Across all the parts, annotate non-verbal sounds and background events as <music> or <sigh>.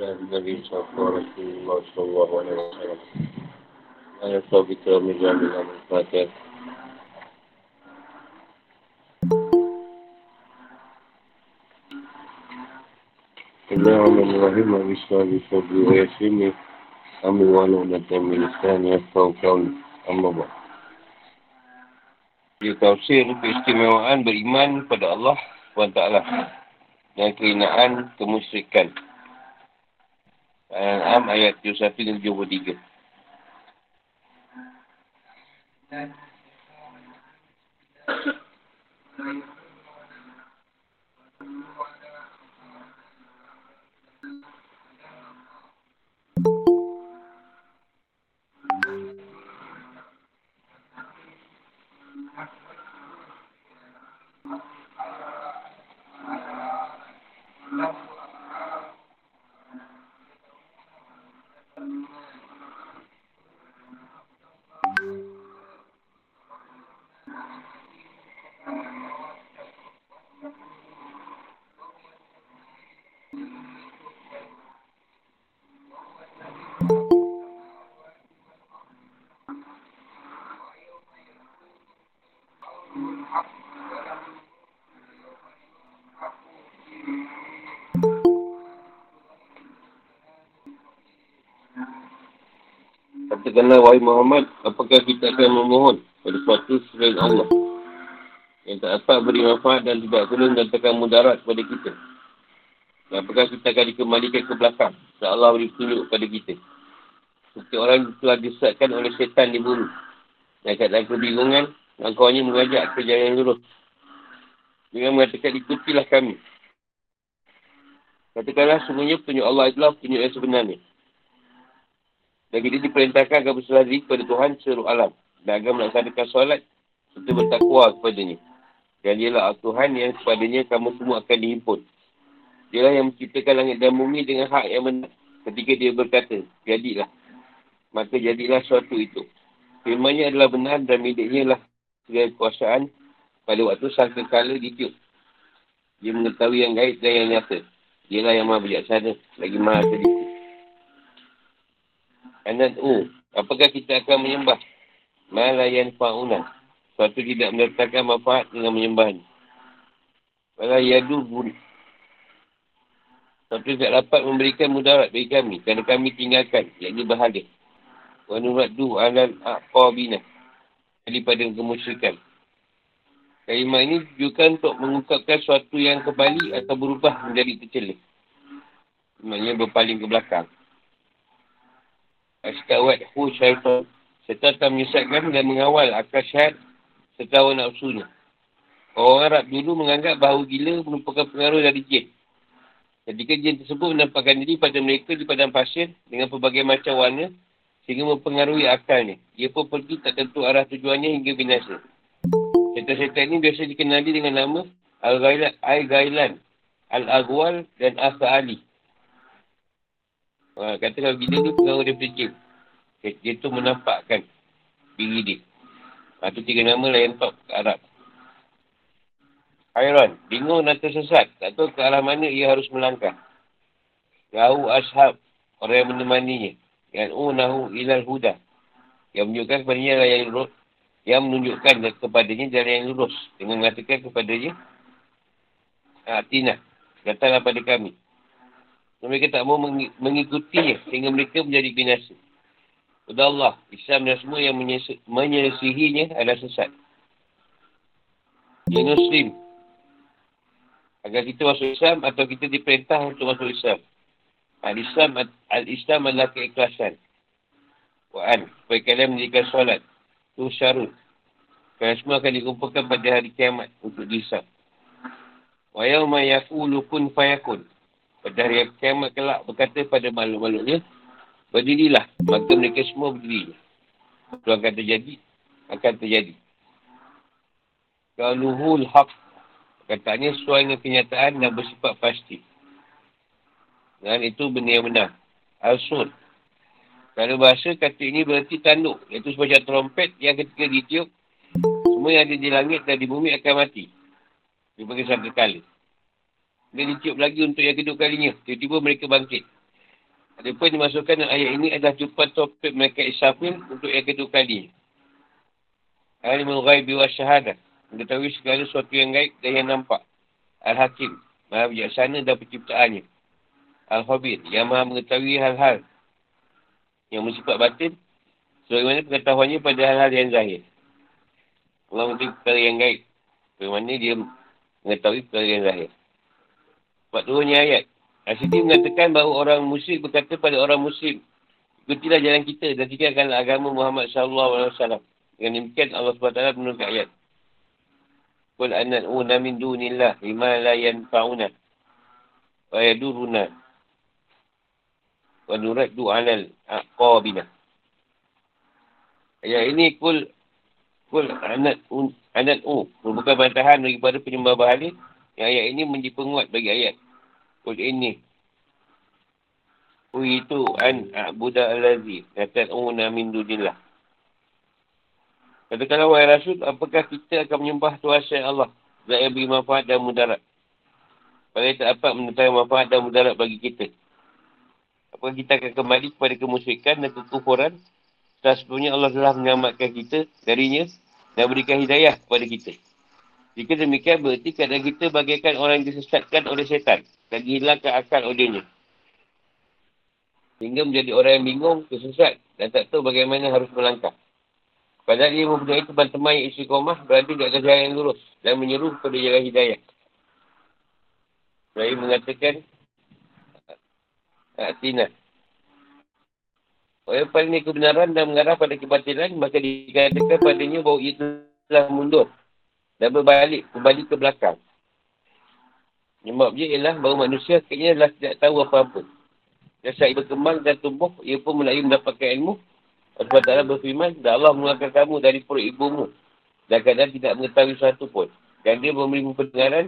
النبي صلى الله صلى الله عليه وسلم أنا صابت رمضان من الفاتح Bismillahirrahmanirrahim. Bismillahirrahmanirrahim. Wa yasini. Amin wa ala umatnya miliskan. Ya kau kau. Amma ba. Dia tafsir keistimewaan beriman pada Allah SWT. Dan keinaan kemusyrikan. Al-An'am ayat 71 dan 73. Katakanlah, wahai Muhammad, apakah kita akan memohon pada suatu selain Allah yang tak dapat beri manfaat dan tidak guna mendatangkan mudarat kepada kita? Dan apakah kita akan dikembalikan ke belakang setelah Allah beri petunjuk kepada kita? Seperti orang yang telah disesatkan oleh setan di bulu. Dan keadaan kebingungan, langkahnya mengajak ke jalan yang lurus. Dengan mengatakan, ikutilah kami. Katakanlah, semuanya petunjuk Allah adalah petunjuk yang sebenarnya. Dan kita diperintahkan agar berserah diri kepada Tuhan seluruh alam. Dan agar melaksanakan solat serta bertakwa kepadanya. Dan dialah Tuhan yang kepadanya kamu semua akan dihimpun. Dialah yang menciptakan langit dan bumi dengan hak yang benar. Ketika dia berkata, jadilah. Maka jadilah suatu itu. Firmannya adalah benar dan miliknya lah segala kekuasaan pada waktu sang kekala ditiup. Dia mengetahui yang gaib dan yang nyata. Dialah yang maha bijaksana. Lagi maha sedikit. Anak U. Apakah kita akan menyembah? Malayan fa'una. Suatu tidak mendatangkan manfaat dengan menyembah ni. Malayadu buri. Suatu tidak dapat memberikan mudarat bagi kami. Kerana kami tinggalkan. Yang ini bahagia. Wa nuraddu alal aqabina. Daripada kemusyrikan. Kalimah ini juga untuk mengungkapkan suatu yang kembali atau berubah menjadi tercelik. Maksudnya berpaling ke belakang. Askawat hu syaitan. Serta akan menyesatkan dan mengawal akal syahad serta awal nafsunya. Orang Arab dulu menganggap bahawa gila merupakan pengaruh dari jin. Ketika jin tersebut menampakkan diri pada mereka di padang pasir dengan pelbagai macam warna sehingga mempengaruhi akalnya. Ia pun pergi tak tentu arah tujuannya hingga binasa. Setan-setan ini biasa dikenali dengan nama Al-Ghailan, Al-Aghwal dan Al-Sa'ali. Ha, kata kalau gila tu pengaruh dia fikir. Dia tu menampakkan diri dia. Ha, tu tiga nama lah yang top Arab. Hayran, bingung dan tersesat. Tak tahu ke arah mana ia harus melangkah. Yahu ashab, orang yang menemaninya. Yang unahu ilal huda. Yang menunjukkan kepadanya lah yang lurus. Yang menunjukkan kepadanya jalan yang lurus. Dengan mengatakan kepadanya. Atina, datanglah pada kami mereka tak mau mengikutinya sehingga mereka menjadi binasa. Sudah Allah, Islam dan semua yang menyelesihinya adalah sesat. Dia Muslim. Agar kita masuk Islam atau kita diperintah untuk masuk Islam. Al-Islam Al-Islam adalah keikhlasan. Wa'an. Supaya kalian mendirikan solat. Itu syarut. Kerana semua akan dikumpulkan pada hari kiamat untuk disam. Wa yawma yakulu kun fayakun. Pada hari kiamat kelak berkata pada makhluk-makhluknya, berdirilah. Maka mereka semua berdiri. Itu akan terjadi. Akan terjadi. Kaluhul haq. Katanya sesuai dengan kenyataan dan bersifat pasti. Dan itu benda yang benar. Al-Sun. Kalau bahasa kata ini berarti tanduk. Iaitu sebagai trompet yang ketika ditiup, semua yang ada di langit dan di bumi akan mati. Dia panggil sangka kala. Dia ditiup lagi untuk yang kedua kalinya. Tiba-tiba mereka bangkit. Ada pun dimasukkan ayat ini adalah jumpa topik mereka Israfil untuk yang kedua kali. Alimul ghaibi wa syahadah. Mengetahui segala sesuatu yang gaib dan yang nampak. Al-Hakim. Maha bijaksana dan penciptaannya. Al-Khabir. Yang maha mengetahui hal-hal yang bersifat batin. Sebagaimana pengetahuannya pada hal-hal yang zahir. Allah mengetahui perkara yang gaib. Bagaimana dia mengetahui perkara yang zahir. Sebab turunnya ayat. Asyidi mengatakan bahawa orang musyrik berkata pada orang muslim. Ikutilah jalan kita dan tinggalkanlah agama Muhammad SAW. Dengan demikian Allah SWT menurunkan ayat. Qul anad'una min dunillah lima la yanfa'una wa yaduruna wa nuraddu 'alal aqabina. Ayat ini kul kul anad anad u merupakan bantahan daripada penyembah bahala yang ayat ini menjadi penguat bagi ayat. Kul ini itu an a'budu allazi yata'una min dunillah. Katakanlah wahai Rasul, apakah kita akan menyembah Tuhan Syed Allah? Zat yang beri manfaat dan mudarat. Pada tak dapat menentang manfaat dan mudarat bagi kita. Apakah kita akan kembali kepada kemusyrikan dan kekufuran? Setelah sebelumnya Allah telah menyelamatkan kita darinya dan berikan hidayah kepada kita. Jika demikian berarti keadaan kita bagaikan orang yang disesatkan oleh syaitan dan dihilangkan akal olehnya. Sehingga menjadi orang yang bingung, tersesat dan tak tahu bagaimana harus melangkah. Padahal dia mempunyai teman-teman yang isi komah berada di atas jalan yang lurus dan menyeru kepada jalan hidayah. Saya mengatakan Atina. Orang paling kebenaran dan mengarah pada kebatilan maka dikatakan padanya bahawa ia telah mundur dan berbalik kembali ke belakang. Sebab dia ialah bahawa manusia akhirnya adalah tidak tahu apa-apa. Dan saat berkembang dan tumbuh, ia pun mulai mendapatkan ilmu Allah Ta'ala berfirman, dan Allah mengeluarkan kamu dari perut ibumu. Dan kadang tidak mengetahui sesuatu pun. Dan dia memberi pendengaran,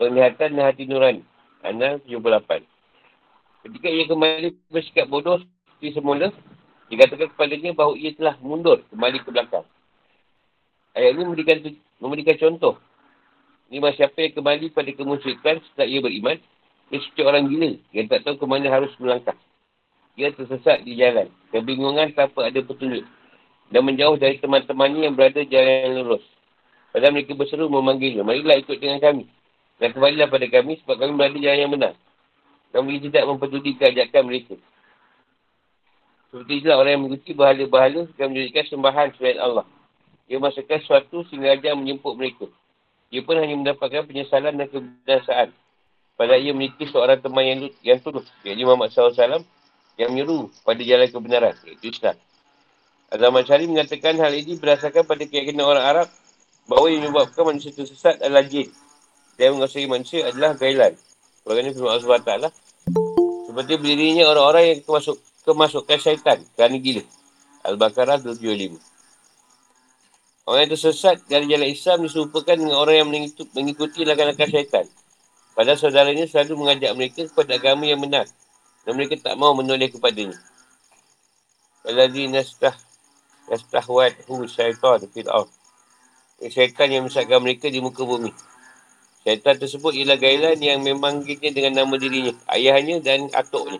penglihatan dan hati nurani. Anak 78. Ketika ia kembali bersikap bodoh seperti semula, dikatakan kepadanya bahawa ia telah mundur kembali ke belakang. Ayat ini memberikan, memberikan contoh. Ini masih siapa yang kembali pada kemusyrikan setelah ia beriman, dia seperti orang gila yang tak tahu ke mana harus melangkah ia tersesat di jalan. Kebingungan tanpa ada petunjuk. Dan menjauh dari teman-temannya yang berada jalan yang lurus. Padahal mereka berseru memanggilnya. Marilah ikut dengan kami. Dan kembalilah pada kami sebab kami berada jalan yang benar. Mereka tidak mempeduli keajakan mereka. Seperti itulah orang yang mengikuti bahala-bahala dan menjadikan sembahan selain Allah. Ia masukkan sesuatu sehingga ajar menjemput mereka. Ia pun hanya mendapatkan penyesalan dan kebedasaan. Padahal ia memiliki seorang teman yang, yang tulus. Iaitu Muhammad SAW yang menyeru pada jalan kebenaran, iaitu Islam. Azam Syari mengatakan hal ini berdasarkan pada keyakinan orang Arab bahawa yang menyebabkan manusia tersesat adalah jin. Dan menguasai manusia adalah gailan. Ini firman Allah SWT. Seperti berdirinya orang-orang yang kemasuk, kemasukan syaitan kerana gila. Al-Baqarah 75. Orang yang tersesat dari jalan Islam diserupakan dengan orang yang mengikuti langkah-langkah syaitan. Padahal saudaranya selalu mengajak mereka kepada agama yang benar. Dan mereka tak mau menoleh kepadanya. Waladhi nastah nastahwat hu syaitan fil ar. Syaitan yang mesakkan mereka di muka bumi. Syaitan tersebut ialah gailan yang memanggilnya dengan nama dirinya, ayahnya dan atuknya.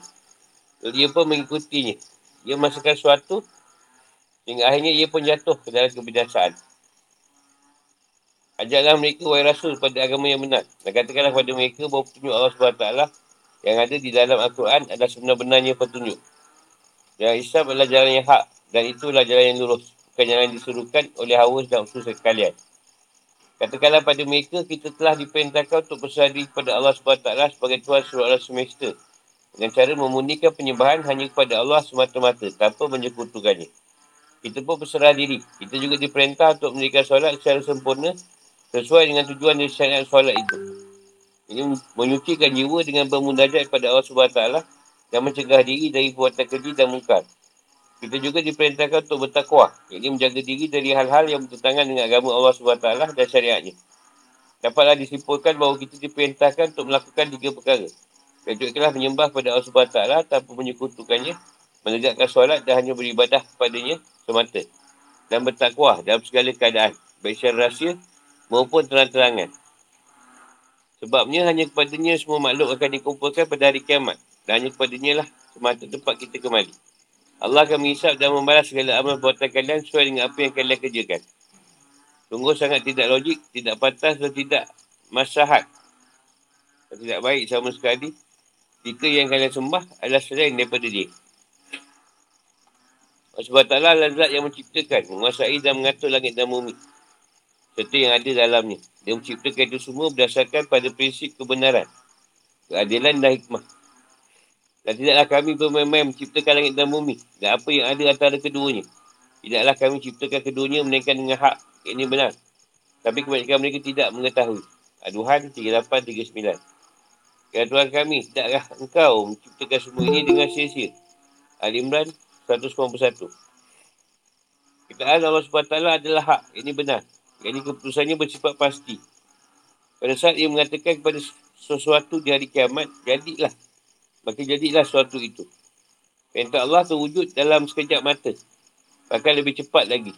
Dia pun mengikutinya. Dia masukkan sesuatu hingga akhirnya ia pun jatuh ke dalam kebedasaan. Ajaklah mereka, wahai Rasul, pada agama yang benar. Dan katakanlah kepada mereka bahawa petunjuk Allah SWT yang ada di dalam Al-Quran adalah sebenar-benarnya petunjuk. Jalan Islam adalah jalan yang hak dan itulah jalan yang lurus. Bukan jalan yang disuruhkan oleh hawa dan usus sekalian. Katakanlah pada mereka, kita telah diperintahkan untuk bersadi kepada Allah SWT sebagai Tuhan seluruh alam semesta. Dengan cara memunikan penyembahan hanya kepada Allah semata-mata, tanpa menyekutukannya. Kita pun berserah diri. Kita juga diperintah untuk mendirikan solat secara sempurna sesuai dengan tujuan dari syariat solat itu. Ini menyucikan jiwa dengan bermundajat kepada Allah SWT dan mencegah diri dari perbuatan keji dan mungkar. Kita juga diperintahkan untuk bertakwa. Ini menjaga diri dari hal-hal yang bertentangan dengan agama Allah SWT dan syariatnya. Dapatlah disimpulkan bahawa kita diperintahkan untuk melakukan tiga perkara. Kecuali menyembah kepada Allah SWT tanpa menyekutukannya, menegakkan solat dan hanya beribadah kepadanya semata. Dan bertakwa dalam segala keadaan, baik secara rahsia maupun terang-terangan. Sebabnya hanya kepadanya semua makhluk akan dikumpulkan pada hari kiamat. Dan hanya kepadanya lah semata tempat kita kembali. Allah akan menghisap dan membalas segala amal buatan kalian sesuai dengan apa yang kalian kerjakan. Sungguh sangat tidak logik, tidak pantas dan tidak masyarakat. Dan tidak baik sama sekali jika yang kalian sembah adalah selain daripada dia. Sebab taklah lazat yang menciptakan, menguasai dan mengatur langit dan bumi. Serta yang ada dalamnya. Dia menciptakan itu semua berdasarkan pada prinsip kebenaran, keadilan dan hikmah. Dan tidaklah kami bermain-main menciptakan langit dan bumi dan apa yang ada antara keduanya. Tidaklah kami menciptakan keduanya melainkan dengan hak ini benar. Tapi kebanyakan mereka tidak mengetahui. Aduhan 3839. Ya Tuhan kami, tidakkah engkau menciptakan semua ini dengan sia-sia? Al-Imran 191. Kitaan Allah SWT adalah hak. Ini benar. Ini keputusannya bersifat pasti. Pada saat ia mengatakan kepada sesuatu di hari kiamat, jadilah. Maka jadilah sesuatu itu. Perintah Allah terwujud dalam sekejap mata. Bahkan lebih cepat lagi.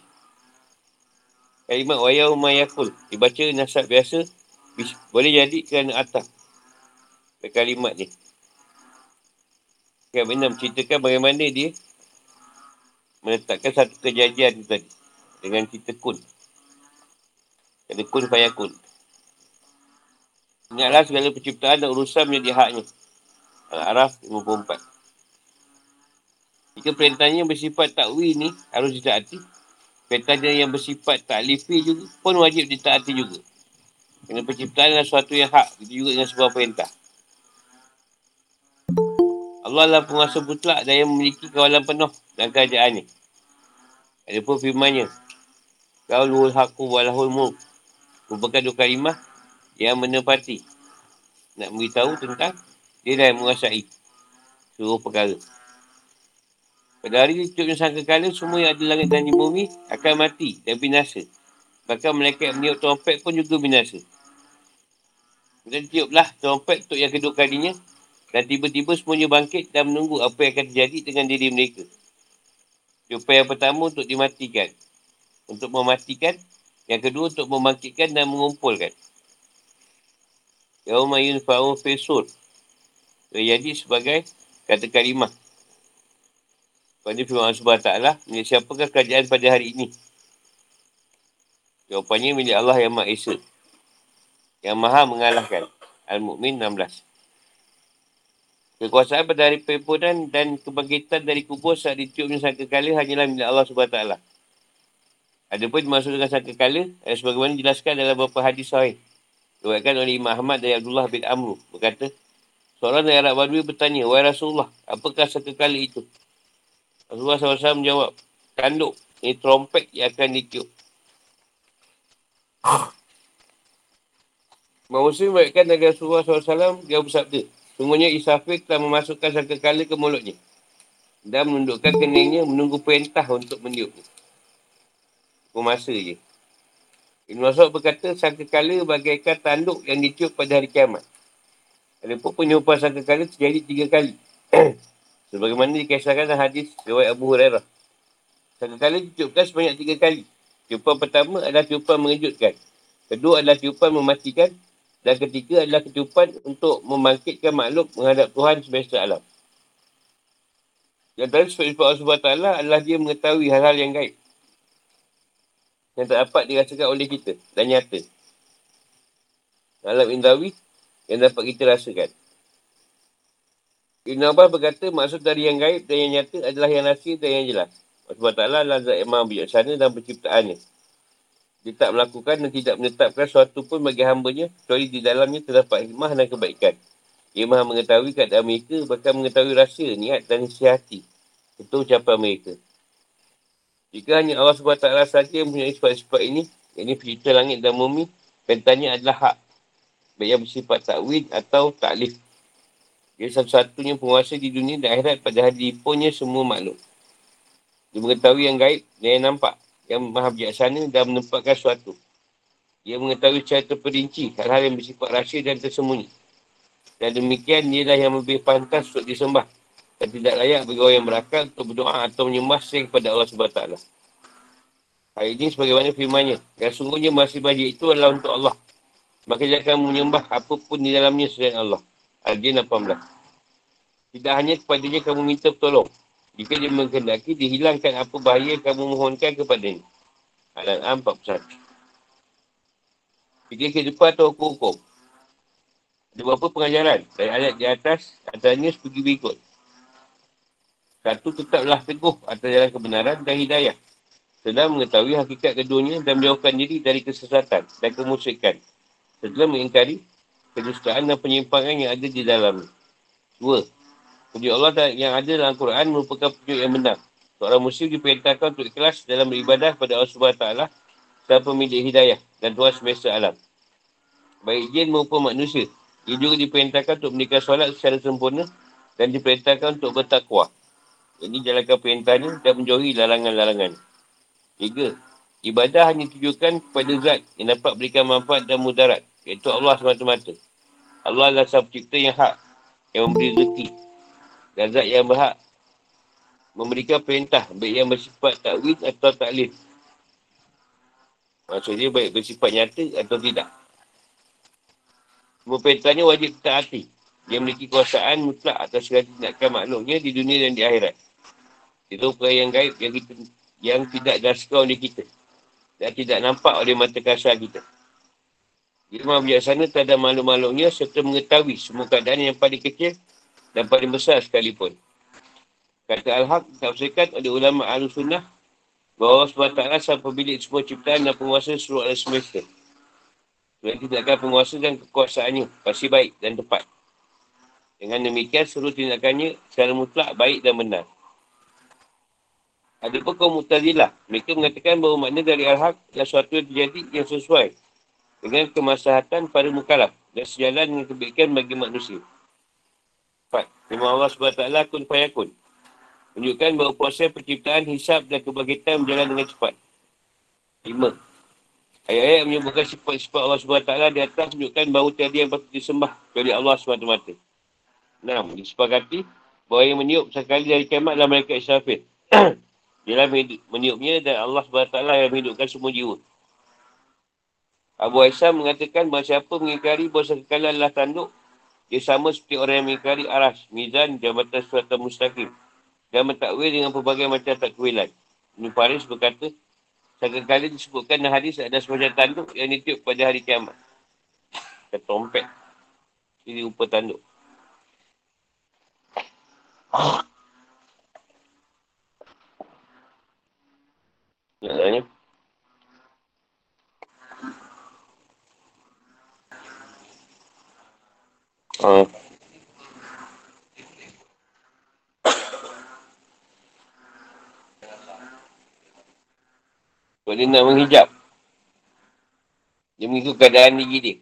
Kalimat wayahu mayakul. Dibaca nasab biasa. Boleh jadi kerana atas. Kalimat ni. Yang benar menceritakan bagaimana dia meletakkan satu kejadian tu tadi. Dengan cerita kun. Kata kun fayakun. Ingatlah segala penciptaan dan urusan menjadi haknya. Al-Araf 54. Jika perintahnya bersifat takwi ni harus ditaati. Perintahnya yang bersifat taklifi juga pun wajib ditaati juga. Kerana penciptaan adalah sesuatu yang hak. Itu juga dengan sebuah perintah. Allah adalah penguasa mutlak dan yang memiliki kawalan penuh dan kerajaannya. Ada pun firmannya. Kaulul haqqu walahul mulk. Merupakan dua kalimah yang menepati. Nak beritahu tentang dia dah menguasai seluruh perkara. Pada hari tujuh sangka kala, semua yang ada langit dan di bumi akan mati dan binasa. Bahkan yang meniup trompet pun juga binasa. Kemudian tiuplah trompet untuk yang kedua kalinya dan tiba-tiba semuanya bangkit dan menunggu apa yang akan terjadi dengan diri mereka. Tiupan yang pertama untuk dimatikan. Untuk mematikan. Yang kedua untuk membangkitkan dan mengumpulkan. Yaumayun fa'un fesur. Jadi sebagai kata kalimah. Pada firman Allah SWT, milik siapakah kerajaan pada hari ini? Jawapannya milik Allah yang Maha Esa. Yang Maha mengalahkan. Al-Mu'min 16. Kekuasaan pada hari perhimpunan dan kebangkitan dari kubur saat ditiupnya sangka kala hanyalah milik Allah SWT. Ada pun dimaksud dengan sangka kala, yang sebagaimana dijelaskan dalam beberapa hadis sahih. Dikuatkan oleh Imam Ahmad dari Abdullah bin Amru. Berkata, seorang dari Arab Badui bertanya, Wahai Rasulullah, apakah sangka kala itu? Rasulullah SAW menjawab, tanduk, ini trompet yang akan ditiup. Muslim baikkan dari Rasulullah SAW, dia bersabda, Sungguhnya Isafir telah memasukkan sangka kala ke mulutnya. Dan menundukkan keningnya menunggu perintah untuk meniupnya. Pemasa je. Ibn Masud berkata, sangka kala bagaikan tanduk yang ditiup pada hari kiamat. Ada pun sangka kala terjadi tiga kali. <clears throat> Sebagaimana dikisahkan dalam hadis riwayat Abu Hurairah. Sangkakala ditiupkan sebanyak tiga kali. Tiupan pertama adalah tiupan mengejutkan. Kedua adalah tiupan mematikan. Dan ketiga adalah tiupan untuk membangkitkan makhluk menghadap Tuhan semesta alam. Yang tadi sebab Allah SWT adalah dia mengetahui hal-hal yang gaib. Yang tak dapat dirasakan oleh kita dan nyata. Alam indawi yang dapat kita rasakan. Ibn Abbas berkata maksud dari yang gaib dan yang nyata adalah yang nasi dan yang jelas. Sebab taklah adalah zat yang maha bijaksana dan penciptaannya. Dia tak melakukan dan tidak menetapkan sesuatu pun bagi hambanya kecuali di dalamnya terdapat hikmah dan kebaikan. Ia maha mengetahui keadaan mereka bahkan mengetahui rasa, niat dan isi hati. Itu ucapan mereka. Jika hanya Allah SWT saja yang mempunyai sifat-sifat ini, ini pencipta langit dan bumi, pentanya adalah hak. Baik yang bersifat takwid atau taklif. Dia satu-satunya penguasa di dunia dan akhirat pada hari dipunnya semua makhluk. Dia mengetahui yang gaib dan yang nampak. Yang maha bijaksana dan menempatkan sesuatu. Dia mengetahui secara terperinci hal-hal yang bersifat rahsia dan tersembunyi. Dan demikian dialah yang lebih pantas untuk disembah. Dan tidak layak bagi orang yang berakal untuk berdoa atau menyembah sering kepada Allah SWT. Hal ini sebagaimana firmannya. Dan sungguhnya masih banyak itu adalah untuk Allah. Maka dia akan menyembah apapun di dalamnya selain Allah. Al-Jin 18. Tidak hanya kepadanya kamu minta tolong. Jika dia menghendaki, dihilangkan apa bahaya kamu mohonkan kepadanya. Al-An'am 41. Fikir kehidupan atau hukum-hukum. Ada beberapa pengajaran dari ayat di atas, antaranya seperti berikut. Satu, tetaplah teguh atas jalan kebenaran dan hidayah. Sedang mengetahui hakikat keduanya dan menjauhkan diri dari kesesatan dan kemusyrikan. Setelah mengingkari kedustaan dan penyimpangan yang ada di dalamnya. Dua, Petunjuk Allah yang ada dalam Quran merupakan petunjuk yang benar. Seorang muslim diperintahkan untuk ikhlas dalam beribadah pada Allah SWT dan pemilik hidayah dan Tuhan semesta alam. Baik jin maupun manusia. Ia juga diperintahkan untuk menikah solat secara sempurna dan diperintahkan untuk bertakwa. Ini jalankan perintahnya dan menjauhi larangan-larangan. Tiga. Ibadah hanya tujukan kepada zat yang dapat berikan manfaat dan mudarat. Iaitu Allah semata-mata. Allah adalah sang pencipta yang hak. Yang memberi rezeki dan zat yang berhak memberikan perintah baik yang bersifat takwid atau taklif. Maksudnya baik bersifat nyata atau tidak. Semua perintahnya wajib kita hati. Dia memiliki kuasaan mutlak atas segala tindakan makhluknya di dunia dan di akhirat. Itu perkara yang gaib yang, kita, yang tidak dasar oleh kita. Dan tidak nampak oleh mata kasar kita. Dia maha bijaksana terhadap makhluk-makhluknya serta mengetahui semua keadaan yang paling kecil dan paling besar sekalipun. Kata Al-Haq ditafsirkan oleh ulama Ahlul Sunnah bahawa SWT sang pemilik semua ciptaan dan penguasa seluruh alam semesta. Dan tindakan penguasa dan kekuasaannya pasti baik dan tepat. Dengan demikian seluruh tindakannya secara mutlak baik dan benar. Ada pun kaum Mu'tazilah. Mereka mengatakan bahawa makna dari Al-Haq adalah sesuatu yang terjadi yang sesuai dengan kemaslahatan pada mukalaf dan sejalan dengan kebaikan bagi manusia. Empat. Firman Allah SWT kun fayakun. Menunjukkan bahawa proses penciptaan, hisap dan kebangkitan berjalan dengan cepat. Lima. Ayat-ayat menyebutkan sifat-sifat Allah SWT di atas menunjukkan bahawa tiada yang patut disembah oleh Allah SWT. Enam. Disepakati bahawa yang meniup sekali dari kiamat adalah mereka Israfil. <clears throat> Dia meniupnya dan Allah SWT yang menghidupkan semua jiwa. Abu Aisyah mengatakan bahawa siapa mengingkari bahawa sekalian adalah tanduk dia sama seperti orang yang mengikari aras, mizan, jabatan suatu mustaqim. Dan mentakwil dengan pelbagai macam takwilan. Ini Faris berkata, Sekali kali disebutkan hadis ada semacam tanduk yang ditiup pada hari kiamat. Ketompet. Ini rupa tanduk. Nak tanya? Uh. Sebab dia nak menghijab. Dia mengikut keadaan diri dia.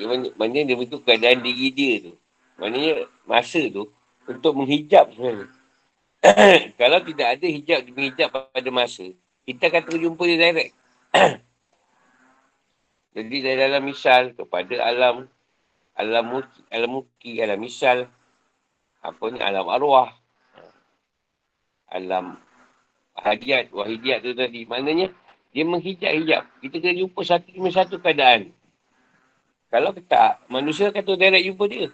dia mana dia mengikut keadaan diri dia tu. Maknanya masa tu untuk menghijab sebenarnya. <coughs> Kalau tidak ada hijab, menghijab pada masa, kita akan terjumpa dia direct. <coughs> Jadi dalam misal kepada alam alam muki, alam muki, alam misal, apa ni, alam arwah, alam hadiat, wahidiat tu tadi. Maknanya, dia menghijab-hijab. Kita kena jumpa satu demi satu keadaan. Kalau tak, manusia kata direct jumpa dia.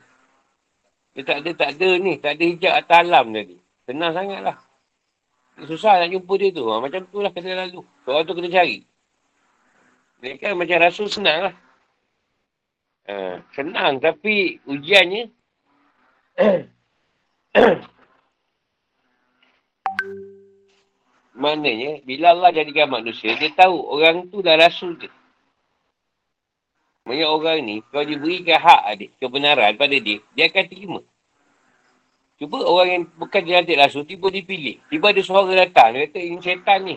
Dia tak ada, tak ada ni. Tak ada hijab atas alam tadi. Senang sangatlah. Susah nak jumpa dia tu. Ha, macam tu lah kena lalu. Soal tu kena cari. Kan macam rasul senang lah. Uh, senang tapi ujiannya <coughs> Maknanya bila Allah jadikan manusia dia tahu orang tu dah rasul dia. Maksudnya orang ni kalau diberikan hak adik, kebenaran pada dia, dia akan terima. Cuba orang yang bukan dilantik rasul, tiba dipilih. Tiba ada suara datang, dia kata ini syaitan ni.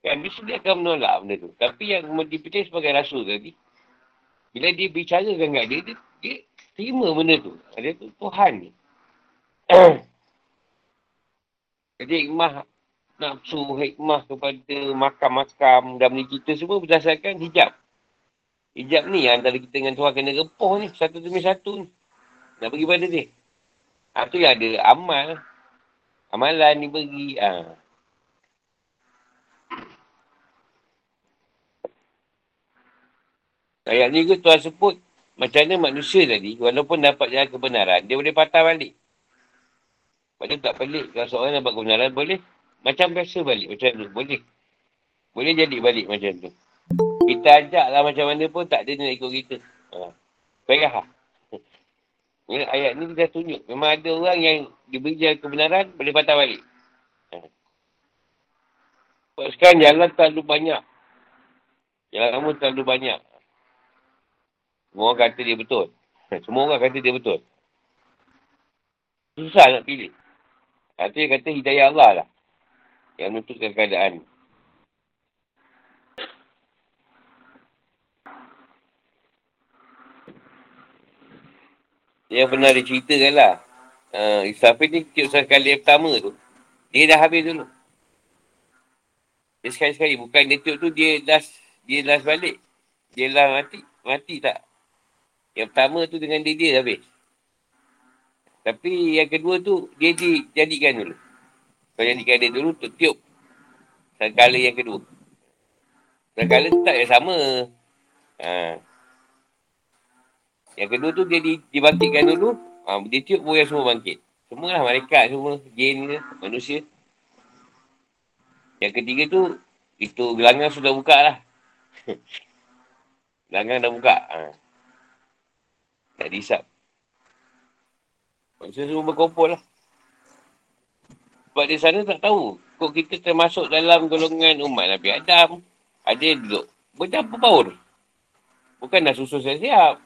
Kan, biasa dia akan menolak benda tu. Tapi yang dipilih sebagai rasul tadi, bila dia bicara dengan dia, dia, dia terima benda tu. Dia tu Tuhan ni. <clears throat> Jadi hikmah nafsu, hikmah kepada makam-makam dan benda kita semua berdasarkan hijab. Hijab ni antara kita dengan Tuhan kena repoh ni. Satu demi satu ni. Nak bagi pada dia. Ha, tu yang ada amal. Amalan ni bagi. Ha. Ayat ni ke Tuhan sebut macam mana manusia tadi, walaupun dapat jalan kebenaran, dia boleh patah balik. Padahal tak pelik. Kalau seorang dapat kebenaran, boleh. Macam biasa balik. Macam tu. Boleh. Boleh jadi balik macam tu. Kita ajak lah macam mana pun, tak ada nak ikut kita. Ha. Baiklah. Ha. <laughs> ayat ni dah tunjuk. Memang ada orang yang diberi jalan kebenaran, boleh patah balik. Ha. Sekarang jalan terlalu banyak. Jalan kamu terlalu banyak. Semua orang kata dia betul. <laughs> Semua orang kata dia betul. Susah nak pilih. Kata dia kata hidayah Allah lah. Yang menentukan keadaan. Yang pernah diceritakan lah. Uh, Israfil ni tiup sekali pertama tu. Dia dah habis dulu. Dia sekali-sekali. Bukan dia tiup tu dia last, dia last balik. Dia lah mati. Mati tak? Yang pertama tu dengan dia, dia habis. Tapi yang kedua tu, dia dijadikan dulu. Kau jadikan dia dulu, tu tiup. Sekala yang kedua. Sekala tak yang sama. Ha. Yang kedua tu, dia dibangkitkan dulu. Ha, dia tiup pun yang semua bangkit. Semua lah malaikat semua. Jin ke, manusia. Yang ketiga tu, itu gelanggang sudah buka lah. <laughs> gelanggang dah buka. Ha. Tak dihisap. Maksudnya semua berkumpul lah. Sebab di sana tak tahu. Kok kita termasuk dalam golongan umat Nabi Adam. Ada yang duduk. Berapa power? Bukan dah susun siap-siap.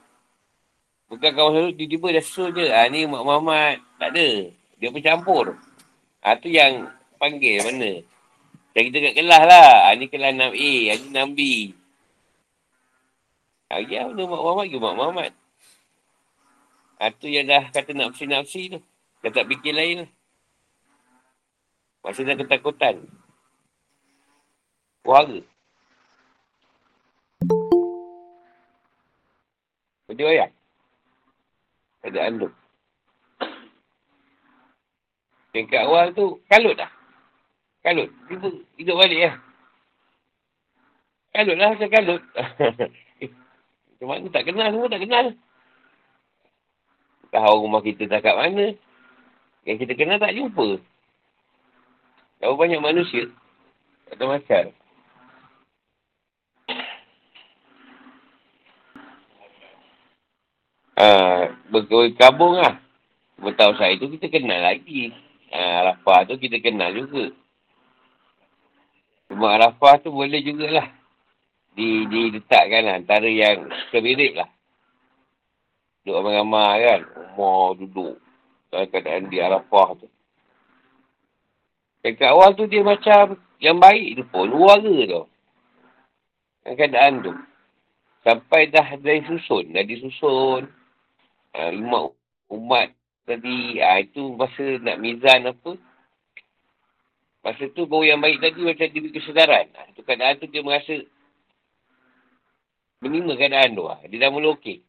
Bukan kawan selalu tiba-tiba dah susun je. Ha, ni Mak Muhammad. Tak ada. Dia bercampur. Ha, tu yang panggil mana. Macam kita kat kelas lah. Ha, ni kelas 6A. Ha, ni 6B. Ha, ya, mana Mak Muhammad ke Mak Muhammad. Ha, tu yang dah kata nafsi-nafsi tu. Dah tak fikir lain lah. Dah ketakutan. Warga. Benda ayah. Ada anduk. Yang kat awal tu, kalut dah. Kalut. Hidup, hidup balik lah. Kalut lah macam kalut. <laughs> mana tak kenal semua tak kenal. Tahu rumah kita tak kat mana. Yang kita kenal tak jumpa. Tahu banyak manusia. Ada macam. Ah, berkabung lah. Bertahu saya tu kita kenal lagi. Ah, Arafah tu kita kenal juga. Cuma Arafah tu boleh jugalah. Di, diletakkan lah, antara yang kebirik lah. Duduk ramai-ramai kan. Umar duduk. Dalam keadaan di Arafah tu. Dekat awal tu dia macam yang baik tu pun. Warga tu. Dalam keadaan tu. Sampai dah dari susun. Dah disusun. Uh, umat, umat tadi. Uh, itu masa nak mizan apa. Masa tu baru yang baik tadi macam dia kesedaran. Uh, tu keadaan tu dia merasa menerima keadaan tu. Uh. Dia dah mula okey.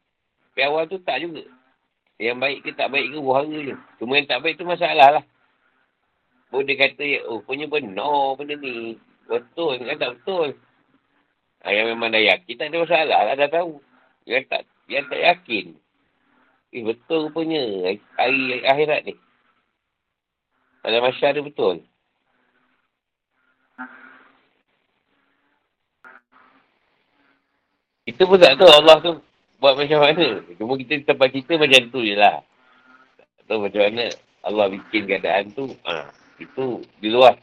Tapi awal tu tak juga. Yang baik ke tak baik ke buhara je. Cuma yang tak baik tu masalah lah. Baru dia kata, oh punya benar benda ni. Betul kan tak betul. Ha, yang memang dah yakin tak ada masalah lah dah tahu. Yang tak, yang tak yakin. Eh betul punya hari akhirat ni. Dalam masyarakat betul. Kita pun tak tahu Allah tu buat macam mana. Cuma kita tempat cerita macam tu je lah. Tak tahu macam mana Allah bikin keadaan tu. Ha, itu di luar.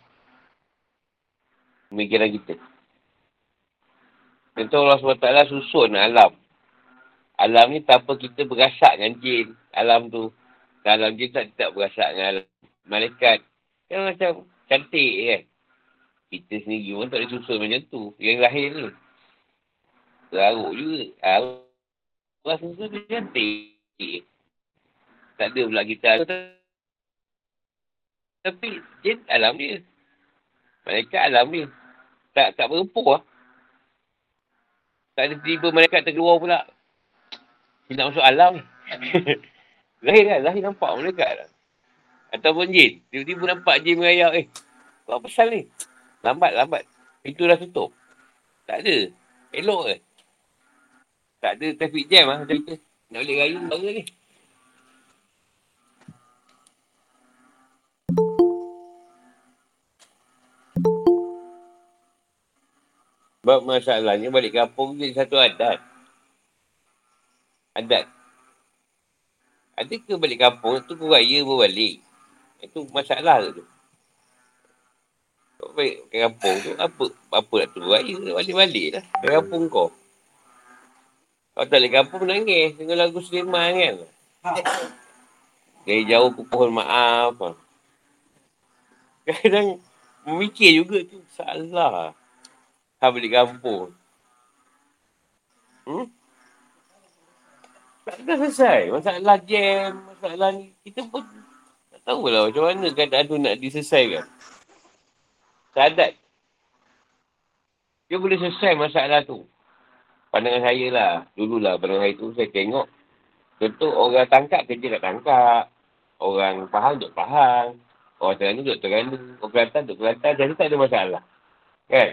Pemikiran kita. Tentu Allah SWT susun alam. Alam ni tanpa kita berasak dengan jin. Alam tu. Alam jin tak, tak berasak dengan alam. Malaikat. Yang macam cantik kan. Kita sendiri pun tak boleh susun macam tu. Yang lahir ni. Teraruk juga. Teraruk Rasa tu dia cantik. Tak ada pula kita. Tapi jin alam dia. Mereka alam dia. Tak tak berempuh lah. Tak ada tiba mereka terkeluar pula. Dia nak masuk alam <laughs> ni. lahir kan? Lahir nampak mereka lah. Ataupun jin. Tiba-tiba nampak jin merayak. Eh, apa pasal ni? Lambat, lambat. Pintu dah tutup. Tak ada. Elok ke? Tak ada traffic jam lah macam tu. Nak balik raya baru ni. Sebab masalahnya balik kampung jadi satu adat. Adat. Ada ke balik kampung tu kau raya pun balik. Itu masalah tu. Kau balik kampung tu apa apa nak tu raya balik-balik lah. Kampung kau. Kau tak balik kampung nangis dengan lagu Sulaiman kan. Dari jauh ke pohon maaf. Kadang memikir juga tu salah. Ha balik kampung. Hmm? Tak ada selesai. Masalah jam, masalah ni. Kita pun tak tahulah macam mana keadaan tu nak diselesaikan. Sadat. Dia boleh selesai masalah tu. Pandangan saya lah. Dululah pandangan saya tu saya tengok. Contoh orang tangkap kerja kat tangkap. Orang faham duduk faham. Orang Terengganu duduk Terengganu. Orang Kelantan duduk Kelantan. Jadi tak ada masalah. Kan?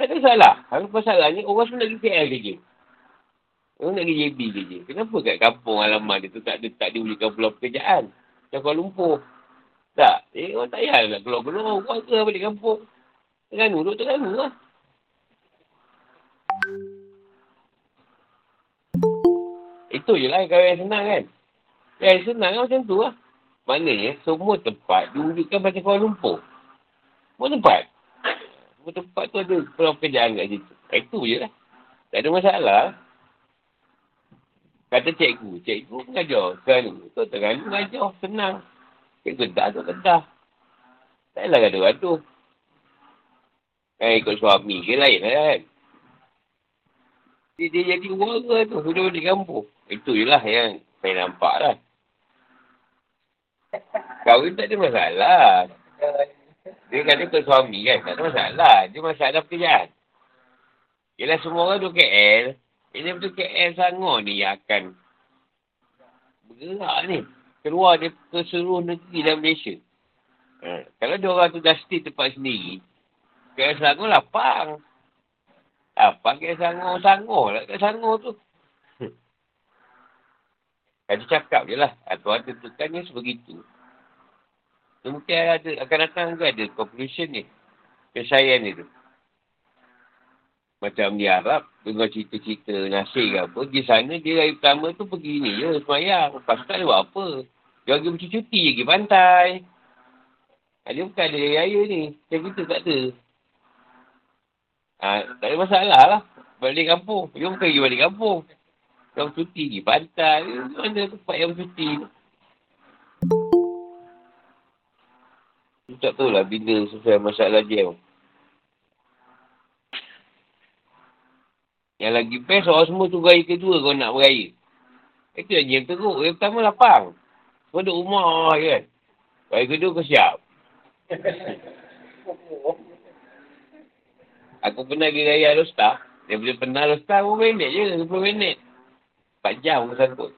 Tak ada masalah. Kalau masalahnya, orang semua nak pergi KL kerja. Orang nak pergi JB kerja. Kenapa kat kampung alamat dia tu tak ada, tak diberikan pulau pekerjaan? Macam Kuala Lumpur. Tak. Eh, orang tak payah nak keluar-keluar. Orang ke balik kampung. Terengganu, duduk Terengganu lah. Itu je lah yang senang kan. Yang senang kan macam tu lah. Maknanya semua tempat diwujudkan macam Kuala Lumpur. Semua tempat. Semua tempat tu ada peluang pekerjaan kat situ. Itu je lah. Tak ada masalah. Kata cikgu. Cikgu mengajar. Kan, tu terang mengajar. Senang. Cikgu dah tu kedah. Tak lah gaduh-gaduh. Eh, ikut suami ke lain lah kan. Dia, dia jadi warga tu. Sudah balik kampung. Itu je lah yang saya nampak lah. Kahwin tak ada masalah. Dia kata ke suami kan, tak ada masalah. Dia masalah pekerjaan. Yelah semua orang tu KL. Ini betul KL Sangor ni yang akan bergerak ni. Keluar dia ke seluruh negeri dalam Malaysia. Ha. Kalau dia orang tu dah stay tempat sendiri, KL Sangor lapang. Apa KL Sangor, Sangor lah KL Sangor tu. Kata cakap je lah. Atau ada tekannya sebegitu. Mungkin ada, akan datang juga ada conclusion ni. Kesayangan ni tu. Macam di Arab, dengar cerita-cerita nasib ke apa. Di sana dia hari pertama tu pergi ni je, semayang. Lepas tu tak ada buat apa. Dia pergi bercuti je, pergi pantai. Dia bukan ada raya ni. Macam kita tak ada. Ha, tak ada masalah lah. Balik kampung. Dia bukan pergi balik kampung. Dia bercuti pergi pantai. Mana tempat yang bercuti tu. tak tahu lah bila selesai masalah jam. Yang lagi best orang semua tu raya kedua kau nak beraya. Itu yang jam teruk. Yang pertama lapang. Kau duduk rumah kan. Raya kedua kau siap. <laughs> Aku pernah pergi raya Alostar. Dia boleh pernah Alostar 20 minit je. 20 minit. 4 jam aku sangkut.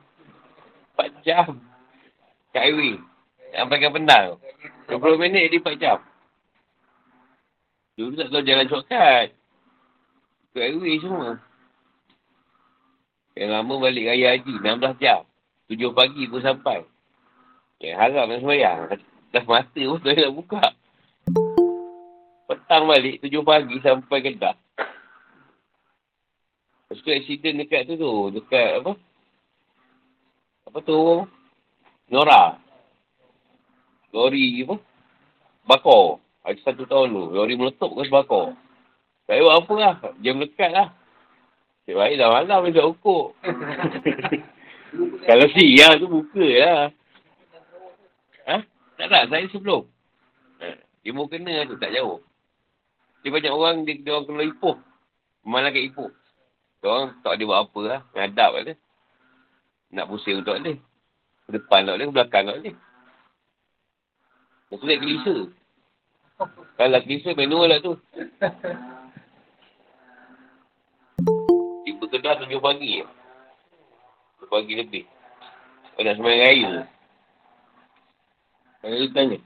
4 jam. Kat highway. Yang paling penal. 20 minit dia 4 jam. Dulu tak tahu jalan shortcut. Ke highway semua. Yang lama balik raya haji, 16 jam. 7 pagi pun sampai. Yang harap nak semayang. Dah mata pun tak nak buka. Petang balik, 7 pagi sampai kedah. Lepas tu accident dekat tu tu. Dekat apa? Apa tu? Nora. Lori apa? Bakar. Ada satu tahun tu. Lori meletup ke sebakar. Tak buat apa lah. Dia melekat lah. Cik baik dah malam dia tak ukur. <laughs> Kalau siang tu buka lah. Ha? Tak tak, saya sebelum. Ha? Dia mau kena tu, tak jauh. Dia banyak orang, dia, dia orang kena ipuh. Malah kat ipuh. Dia orang tak ada buat apa lah. Ngadap lah Nak pusing untuk dia. Depan tak ke belakang tak boleh. Naik kelisa. Kalau kelisa, manual lah tu. Tiba kedah tujuh pagi. Tujuh pagi lebih. Kau nak semayang raya. Kalau dia tanya.